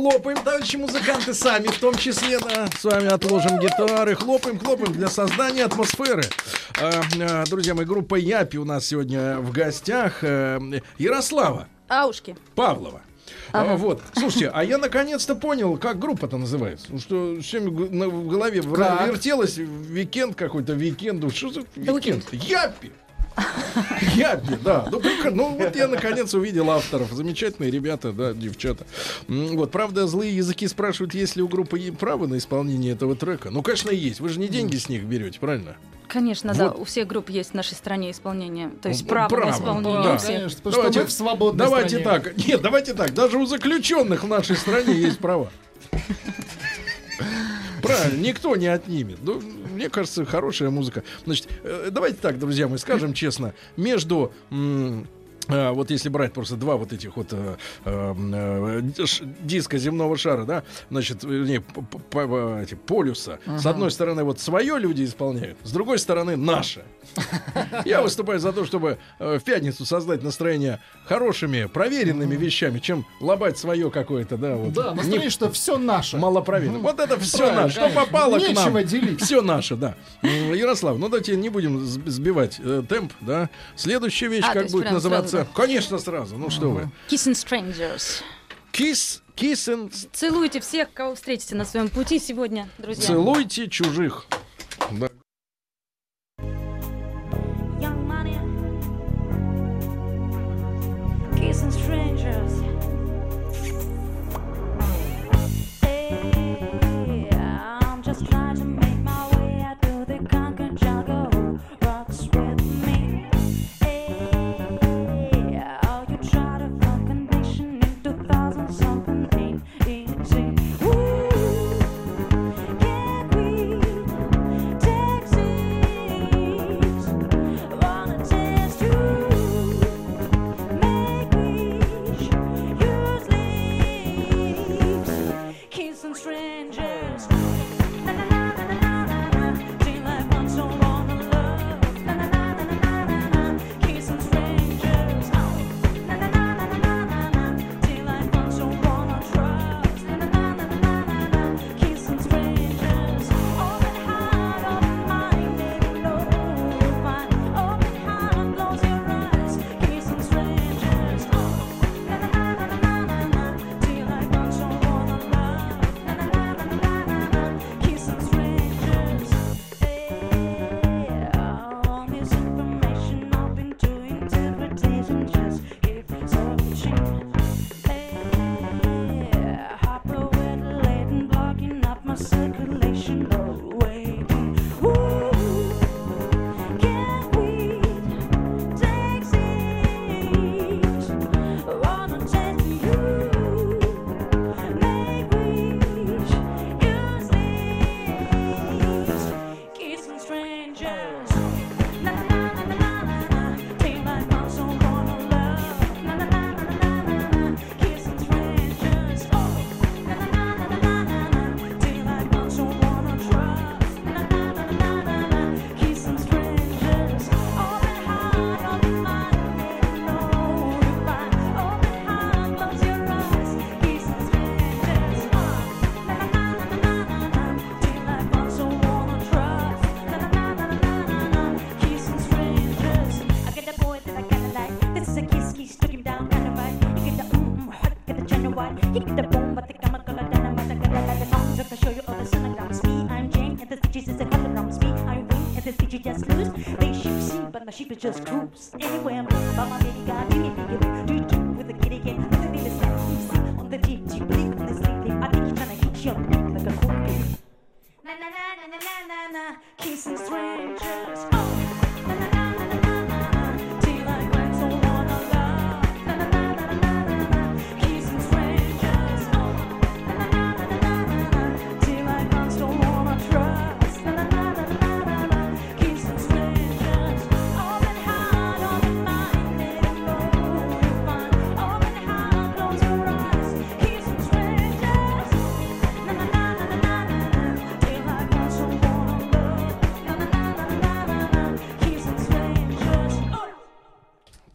Хлопаем, товарищи музыканты, сами, в том числе, да, с вами отложим гитары, хлопаем, хлопаем для создания атмосферы. А, а, друзья мои, группа Япи у нас сегодня в гостях. Э, Ярослава
Аушки.
Павлова.
Ага.
А, вот, слушайте, а я наконец-то понял, как группа-то называется. Ну, что все в голове
Как?
вертелось, викенд какой-то, викенду. Что за викенд? Япи! Япи, да. Ну. Ну, вот я наконец увидел авторов. Замечательные ребята, да, девчата. Вот, правда, злые языки спрашивают, есть ли у группы право на исполнение этого трека. Ну, конечно, есть. Вы же не деньги с них берете, правильно?
Конечно, да.
Вот.
У всех групп есть в нашей стране исполнение. То есть право,
право,
на исполнение
да.
Конечно, потому что мы в свободной
давайте
стране.
так. Нет, давайте так. Даже у заключенных в нашей стране есть права. Правильно, никто не отнимет. Ну, мне кажется, хорошая музыка. Значит, э, давайте так, друзья мои, скажем честно, между вот если брать просто два вот этих вот э, э, э, диска земного шара, да, значит, вернее, п- п- п- эти полюса. С
Ага.
одной стороны, вот свое люди исполняют, с другой стороны, наше. Я выступаю за то, чтобы э, в пятницу создать настроение хорошими, проверенными вещами, чем лобать свое какое-то, да, вот.
Да, настроение, что все наше.
Малопроверенным. Вот это все
Правильно,
наше. Что попало к нам.
делить.
Все наше, да. М, Ярослав, ну давайте не будем сб- сбивать э, темп, да. Следующая вещь
А,
как будет называться?
Сразу,
Конечно, сразу. Ну что вы.
Kissing Strangers.
Kiss, kiss and
Целуйте всех, кого встретите на своем пути сегодня, друзья.
целуйте чужих. Да.
Just cruise. Anyway, I'm but my baby got me, me, do do with the kitty cat. With the baby slap, you see on the deep, do you on the sleep? I think he's trying to hit your neck like a. Na na na na na na na na, kissing strangers. Oh,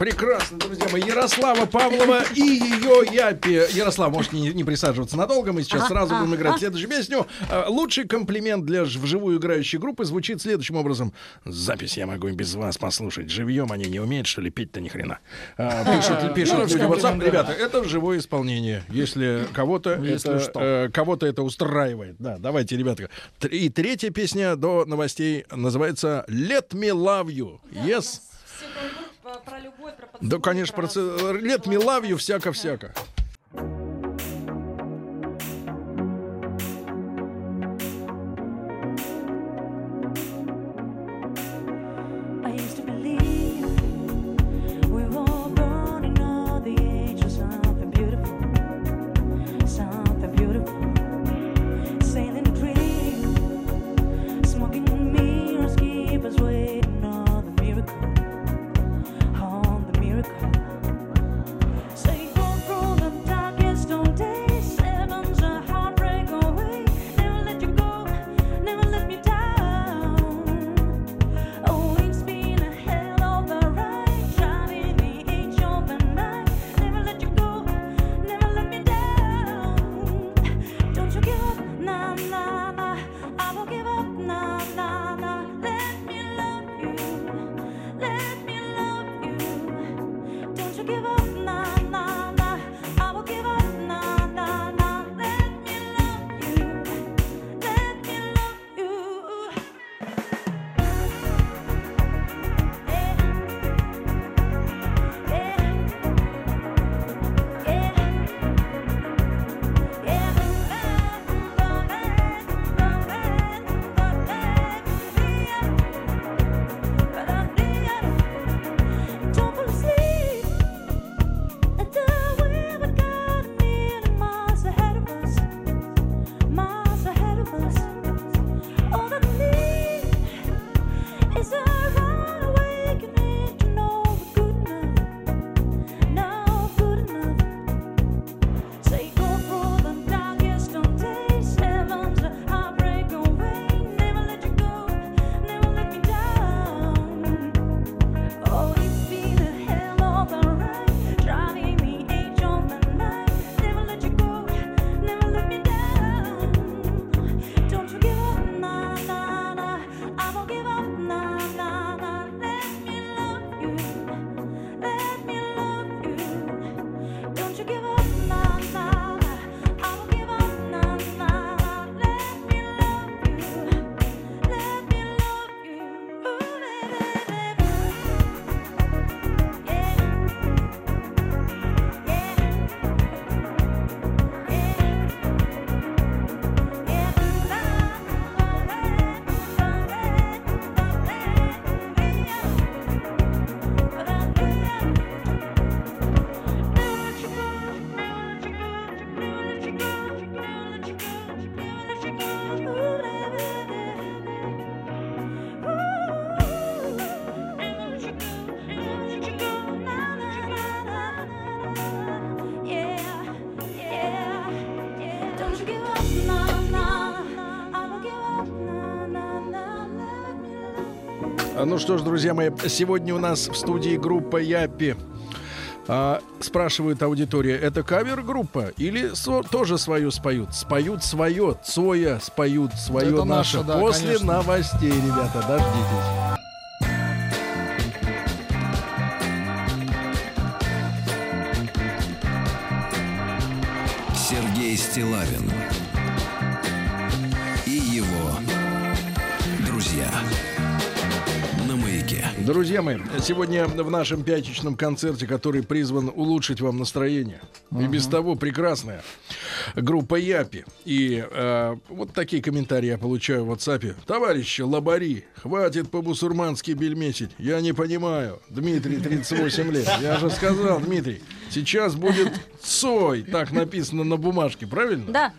Прекрасно, друзья мои. Ярослава Павлова и ее Япи. Ярослав, можешь не, не присаживаться надолго. Мы сейчас
Ага,
сразу будем
ага.
играть следующую песню. А, Лучший комплимент для вживую играющей группы звучит следующим образом. Запись я могу и без вас послушать. Живьем они не умеют, что ли, петь-то ни хрена. А, Пишут, пишут
Хороший
люди в WhatsApp. Ребята, это живое исполнение. Если кого-то
Ну, если
это,
что.
э, кого-то это устраивает. Да, давайте, ребята. И третья песня до новостей называется «Let me love you». Yes? Да, конечно, про... ц- «Let me love you» всяко-всяко. Ну что ж, друзья мои, сегодня у нас в студии группа Япи. А, спрашивают аудитория, это кавер-группа или со- тоже свою споют? Споют свое, Цоя споют свое
Это
наше.
наше, да,
После
конечно.
новостей, ребята, дождитесь. Мои, сегодня в нашем пятничном концерте, который призван улучшить вам настроение, и без того прекрасная группа Япи. И э, вот такие комментарии я получаю в WhatsApp. Товарищи, лабари, хватит по-бусурмански бельмесить. Я не понимаю. Дмитрий, 38 лет. Я же сказал, Дмитрий, сейчас будет Цой. Так написано на бумажке, правильно?
Да.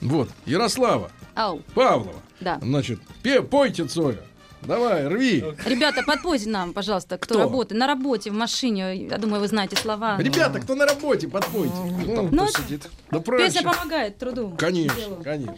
Вот, Ярослава
Ау.
Павлова.
Да.
Значит, пе- пойте Цоя. Давай, рви.
Ребята, подпойте нам, пожалуйста, кто,
Кто?
работает. На работе, в машине. Я думаю, вы знаете слова.
Ребята, кто на работе, подпойте. Ну,
Ну,
сидит. Да
Песня помогает труду.
Конечно, конечно.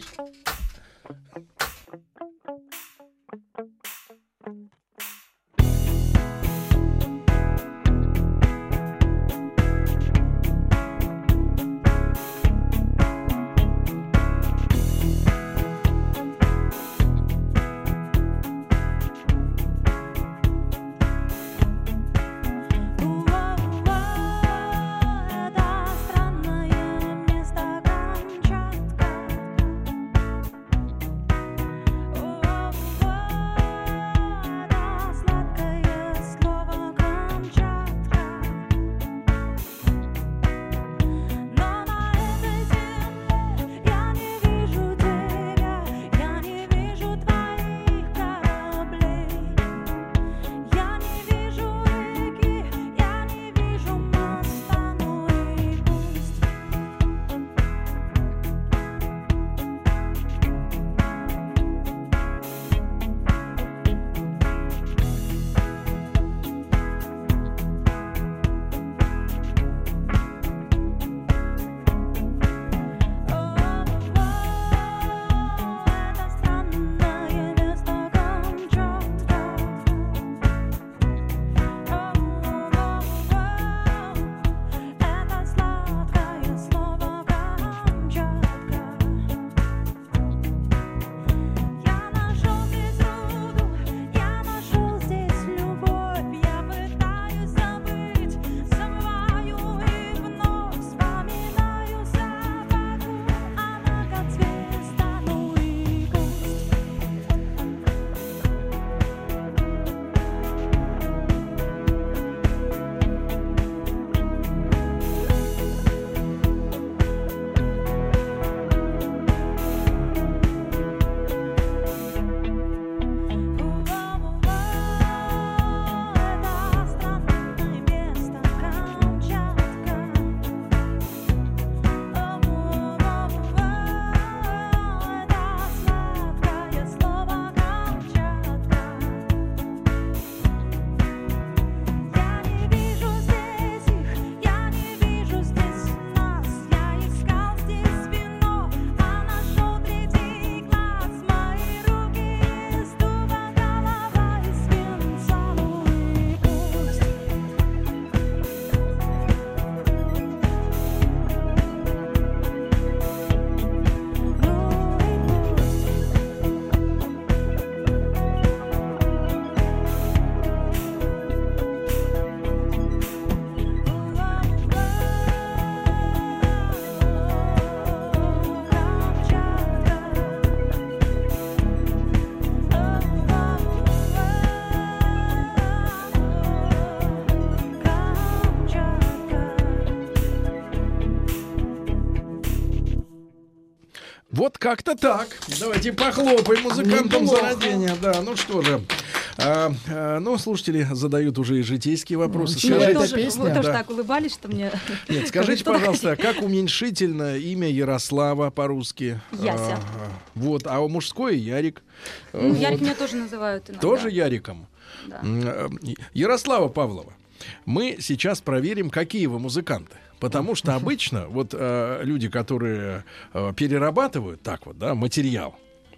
Как-то так. Давайте похлопаем музыкантам за рождение. Да, ну что же. А, а, ну, слушатели задают уже и житейские вопросы.
это
Скажите,
тоже,
песня?
вы тоже
Да.
так улыбались, что мне...
Нет, скажите, пожалуйста, как уменьшительно имя Ярослава по-русски?
Яся.
А, вот, а мужское Ярик.
Ну,
Вот.
Ярик меня тоже называют иногда.
Тоже Яриком.
Да.
Э, Ярослава Павлова, мы сейчас проверим, какие вы музыканты. Потому что обычно вот э, люди, которые э, перерабатывают так вот, да, материал,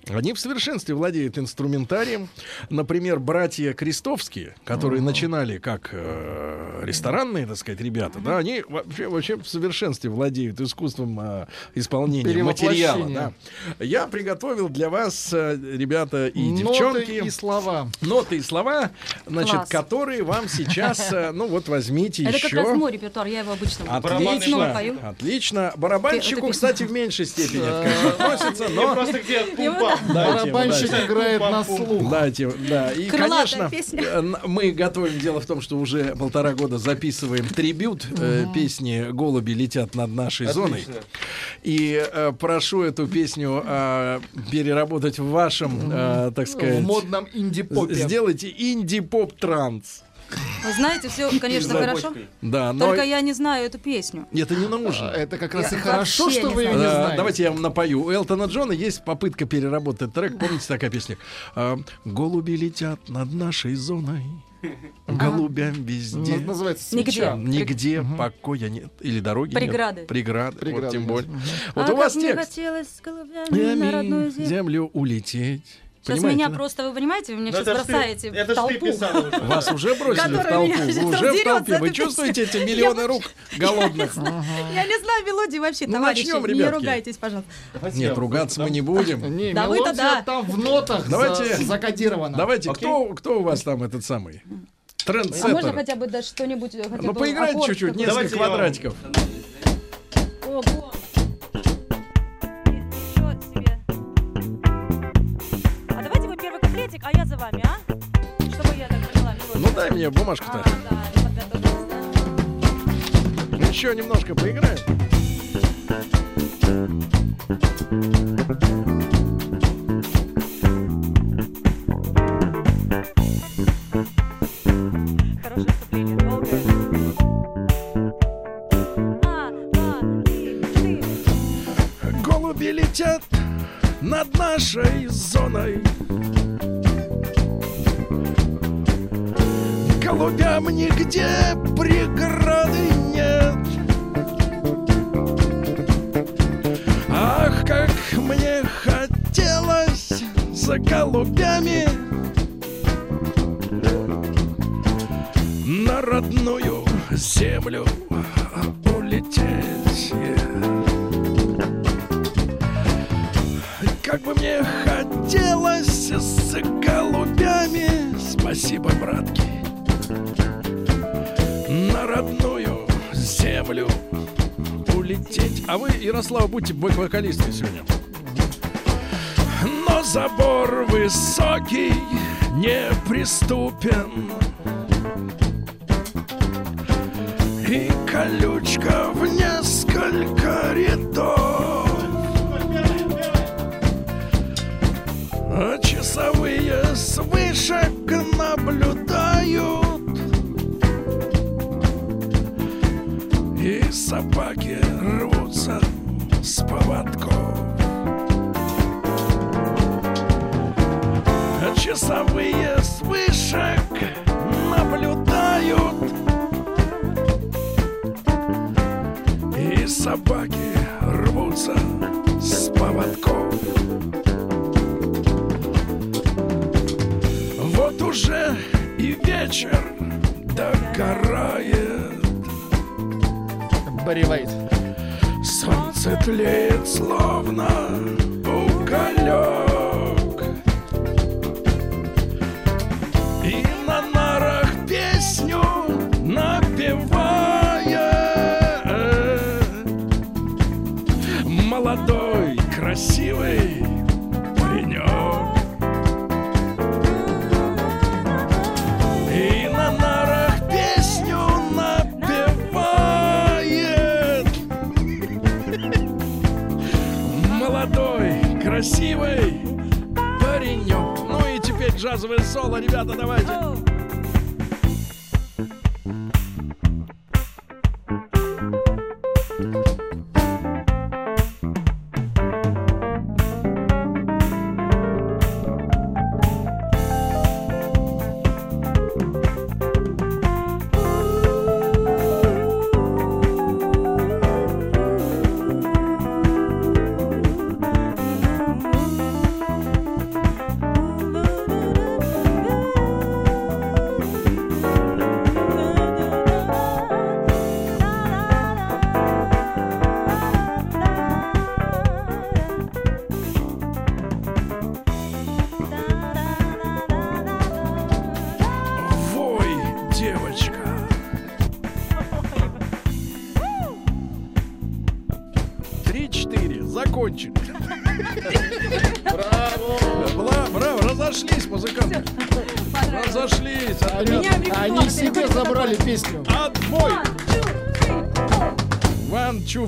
они в совершенстве владеют инструментарием. Например, братья Крестовские, которые начинали как э, ресторанные, так сказать, ребята, да, они вообще, вообще в совершенстве владеют искусством э, исполнения материала. Да. Я приготовил для вас, э, ребята и
Ноты
девчонки,
и слова.
ноты и слова, значит,
Класс.
которые вам сейчас, э, ну вот возьмите
Это
еще.
как раз мой репертуар, я его обычно
Отлично,
пою.
отлично. Барабанщику, кстати, в меньшей степени это, конечно, относится, но...
Просто где
Барабанщик
дайте.
играет на слух.
Дайте, да. И,
Крылатая
конечно,
песня.
э, мы готовим. Дело в том, что уже полтора года записываем трибют э, песни «Голуби летят над нашей зоной». И э, прошу эту песню э, переработать в вашем, э, так
В
сказать...
модном инди-попе.
Сделайте инди-поп-транс.
Вы знаете, все, конечно, хорошо.
Да, но
Только я не знаю эту песню.
это не нужно.
А, Это как раз и хорошо, что вы ее не
А,
знаете.
Давайте я вам напою. У Элтона Джона есть попытка переработать трек. Помните такая песня? А, Голуби летят над нашей зоной. Голубям везде.
Называется
Нигде.
Нигде покоя нет. Или дороги
Преграды.
нет. Преграды.
Преграды
Вот тем более. Вот
а
у вас текст.
хотелось с голубями на родную землю.
землю улететь.
Сейчас
Понимаете,
меня
да?
просто, вы понимаете, вы меня
Ну,
сейчас
это ты-
бросаете
это
в
ты
толпу.
уже.
Вас уже бросили в толпу. Вы уже в толпе. Вы чувствуете эти миллионы рук голодных?
Я не знаю мелодии вообще,
Ну,
товарищи.
начнем,
Не
ребятки.
ругайтесь, пожалуйста.
Нет, ругаться мы не будем.
Да вы-то
мелодия
да.
там в нотах
Давайте-
за- закодирована.
Давайте, кто, кто у вас там этот самый?
А можно
Трендсеттер.
хотя бы даже что-нибудь,
Ну,
аккорд
чуть-чуть, несколько квадратиков.
Ого. А я за вами, а? Чтобы я так поняла мелодию.
Ну дай мне бумажку-то.
А, да, да.
Ну, Еще немножко поиграем.
А, четыре.
Голуби летят над нашей зоной. Голубям нигде преграды нет. Ах, как мне хотелось за голубями на родную землю улететь. Как бы мне хотелось с голубями Спасибо, братки Родную землю. Улететь. А вы, Ярослав, будьте бэк-вокалисткой сегодня. Но забор высокий неприступен. И колючка в несколько рядов. А часовые с вышек наблюдают собаки рвутся с поводков. А часовые с вышек наблюдают. И собаки рвутся с поводков. Вот уже и вечер догорает
Барри
Солнце тлеет словно уголек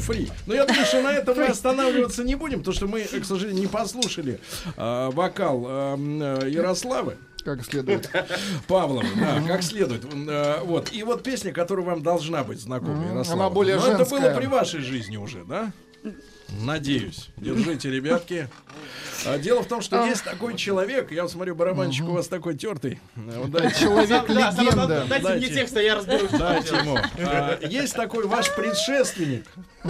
Free. Но я думаю, что на этом мы останавливаться не будем, потому что мы, к сожалению, не послушали а, вокал а, э, Ярославы.
Как следует.
Павловы, да, как следует. Э, Вот. И вот песня, которая вам должна быть знакома. Ярослава.
Она более
Но это было
женская.
при вашей жизни уже, да? Надеюсь. Держите, ребятки. А, Дело в том, что есть такой человек, я вот смотрю, барабанщик у вас такой тертый. Э,
Человек-легенда.
Дайте мне текст, а я разберусь.
Дайте ему. А, Есть такой ваш предшественник.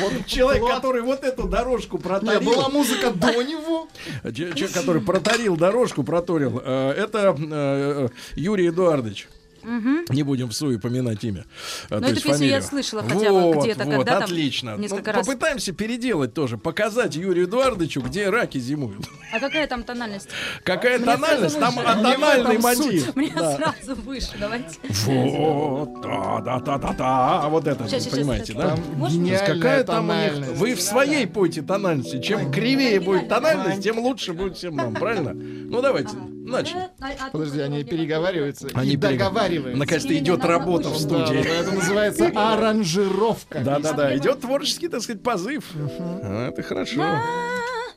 Вот человек, который вот эту дорожку
Не,
протарил.
была музыка до него.
Че- Человек, который протарил дорожку, проторил. э, Это э, Юрий Эдуардович.
Мгм.
Не будем в суе поминать имя. э,
Но
то
эту песню
фамилию.
я слышала хотя бы
Вот,
где-то,
вот,
когда там
отлично.
несколько
Ну,
раз.
Попытаемся переделать тоже, показать Юрию Эдуардовичу, где раки зимуют.
А какая там тональность?
Какая
Мне
тональность? Там атональный мотив.
Мне
Да.
сразу выше, давайте.
Вот, да, да, да, да, да. А вот это,
Сейчас,
понимаете,
сейчас.
да?
Там
какая там у них... Вы в своей пойте тональности. Чем кривее будет тональность, тем лучше будет всем нам, правильно? Ну давайте, начали.
Подожди, они переговариваются
Они
и договариваются.
Наконец-то идет работа в студии.
да, это называется аранжировка.
Да, да, да. Идет творческий, так сказать, позыв. А, Это хорошо.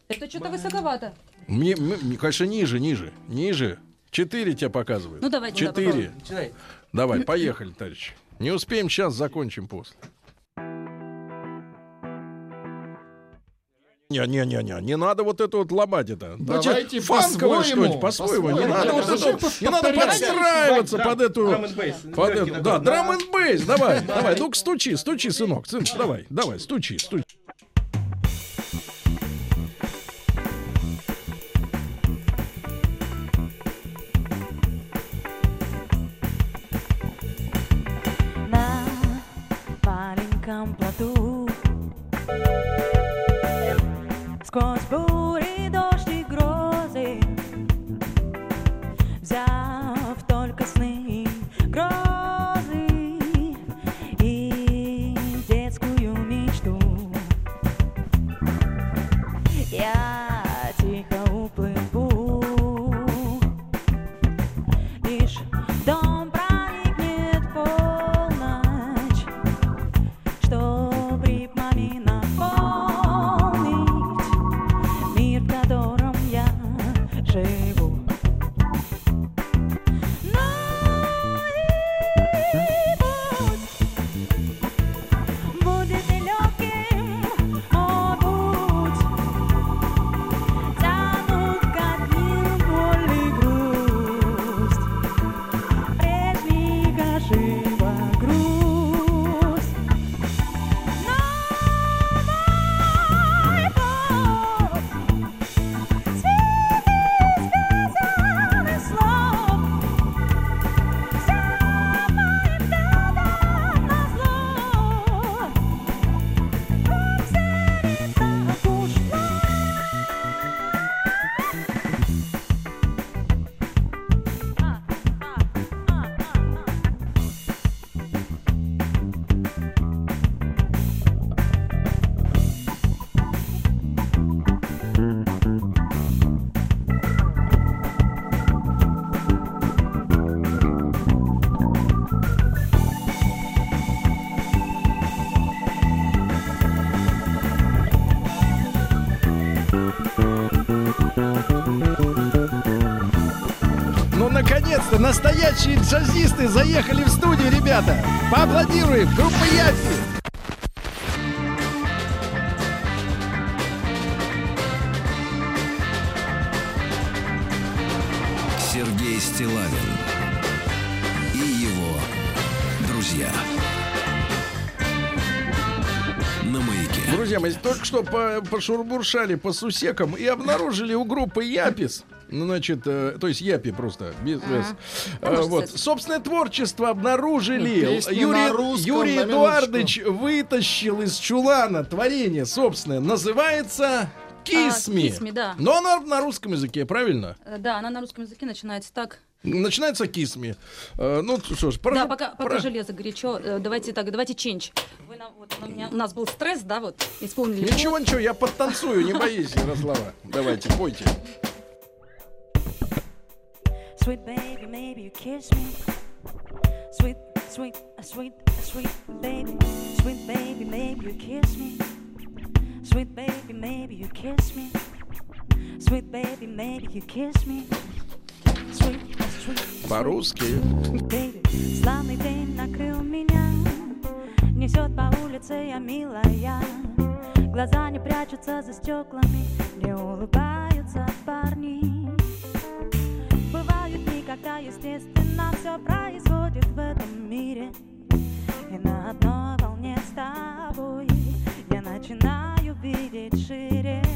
Это что-то высоковато.
Мне, мне, конечно, ниже, ниже, ниже. Четыре тебя показывают.
Ну, давайте, да,
Четыре.
Начинай.
Давай, поехали, товарищи. Не успеем сейчас, закончим после. Не-не-не-не, не надо вот это вот ломать это.
Давайте
фанковое
по-своему,
что-нибудь, по-своему. Не надо вот это, не надо подстраиваться под эту... Под эту, да, драм and бейс, давай, давай, ну стучи, стучи, сынок, сын, давай, давай, стучи, стучи. Настоящие джазисты заехали в студию, ребята. Поаплодируем. Группа Япи.
Сергей Стилавин и его друзья. На маяке.
Друзья мои, только что по- пошурбуршали по сусекам и обнаружили у группы Япис, значит, э, то есть Япи просто, без, без, э, вот, собственное творчество обнаружили.
Песни
Юрий,
на русском,
Юрий
на
Эдуардович вытащил из чулана творение собственное, называется Kiss
А,
Me,
да.
Но она на русском языке, правильно?
Э, Да, она на русском языке начинается так.
Начинается Me. Э, ну, что ж, про-
да, пока, пока
про-
железо горячо. Давайте так, давайте ченч. Вы нам- вот, у, меня- у нас был стресс, да, вот, исполнили.
Ничего, ничего, я подтанцую, не боись, Ярослава. Давайте, пойте.
Sweet baby, maybe you kiss me. Sweet, sweet, uh, sweet, uh, sweet baby. Sweet baby, maybe you kiss me. Sweet baby, maybe you kiss me. Sweet baby, maybe you kiss me. Sweet, uh, sweet,
По-русски.
Славный день накрыл меня Несет по улице я милая Глаза не прячутся за стеклами Не улыбаются парни естественно Все происходит в этом мире. И на одной волне с тобой Я начинаю видеть шире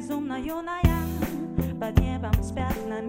безумно юная. Под небом с пятнами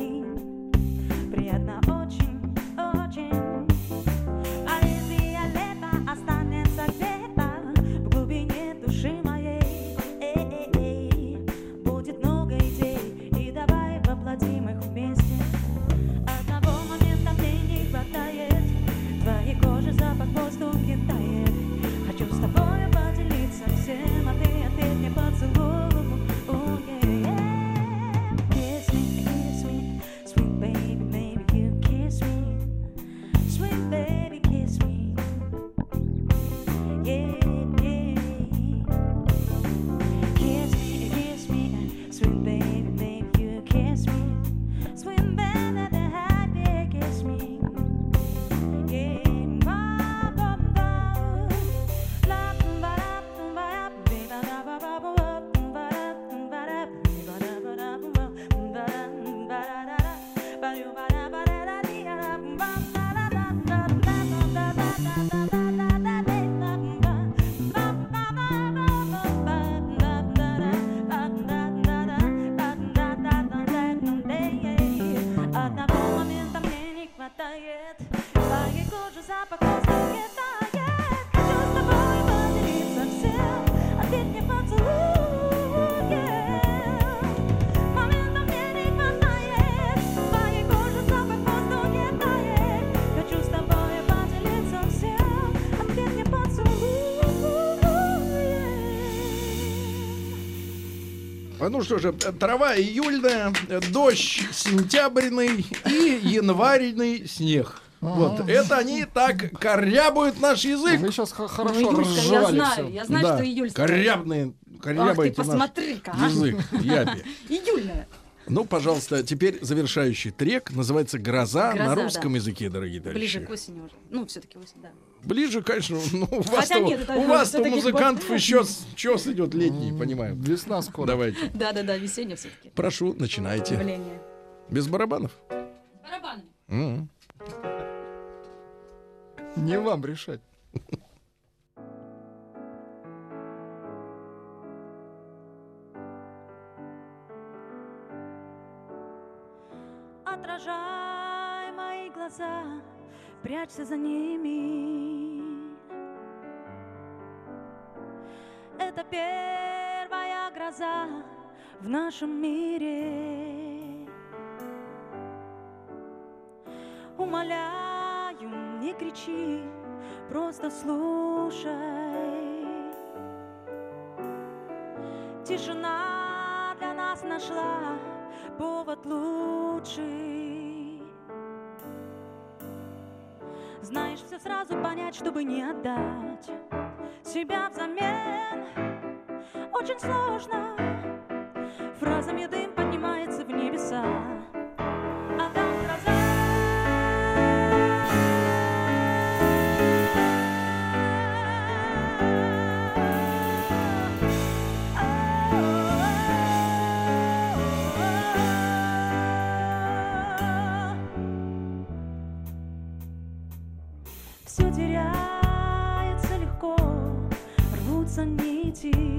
Ну что же, э, трава июльная, э, дождь сентябрьный и январный снег. Вот, это они так корябают наш язык.
Вы сейчас хорошо
Ну, июльская, я знаю, я знаю,
Да,
что июльская.
Корябные,
Ах
корябаете
ты,
наш
посмотри-ка, а.
язык.
Июльная.
Ну, пожалуйста, теперь завершающий трек называется «Гроза»,
«Гроза»,
на
да.
русском языке, дорогие товарищи.
Ближе к осени уже. Ну, все-таки осень, да.
Ближе, конечно, ну, у вас,
Хотя нет,
у вас у музыкантов еще чес идет летний, понимаю.
Весна скоро.
Давайте.
Да-да-да, весенний все-таки.
Прошу, начинайте.
Явление.
Без барабанов?
Барабаны.
М.
Не вам решать.
Прячься за ними. первая гроза в нашем мире. Умоляю, не кричи, просто слушай. Тишина для нас нашла повод лучший. Сразу понять, чтобы не отдать себя взамен. Очень сложно. Фразами дым поднимается в небеса.
empty.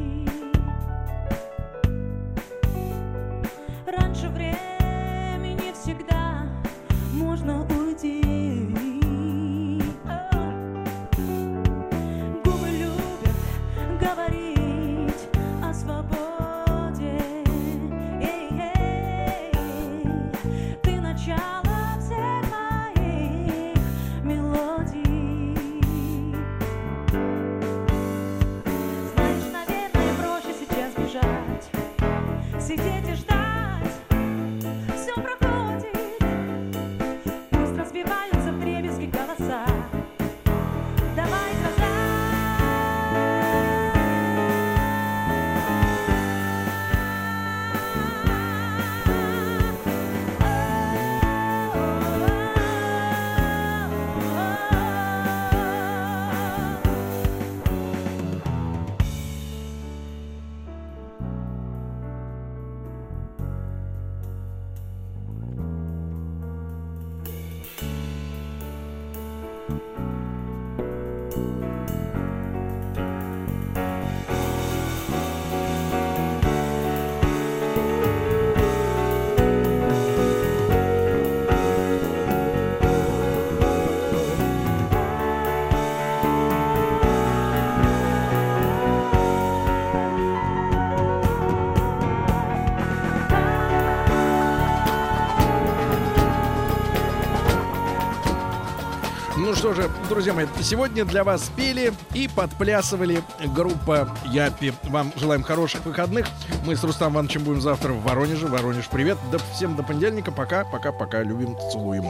Что же, друзья мои, сегодня для вас пели и подплясывали группа Япи. Вам желаем хороших выходных. Мы с Рустам Ивановичем будем завтра в Воронеже. Воронеж, привет. До, всем до понедельника. Пока, пока, пока. Любим, целуем.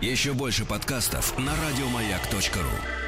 Еще больше подкастов на радиомаяк.ру.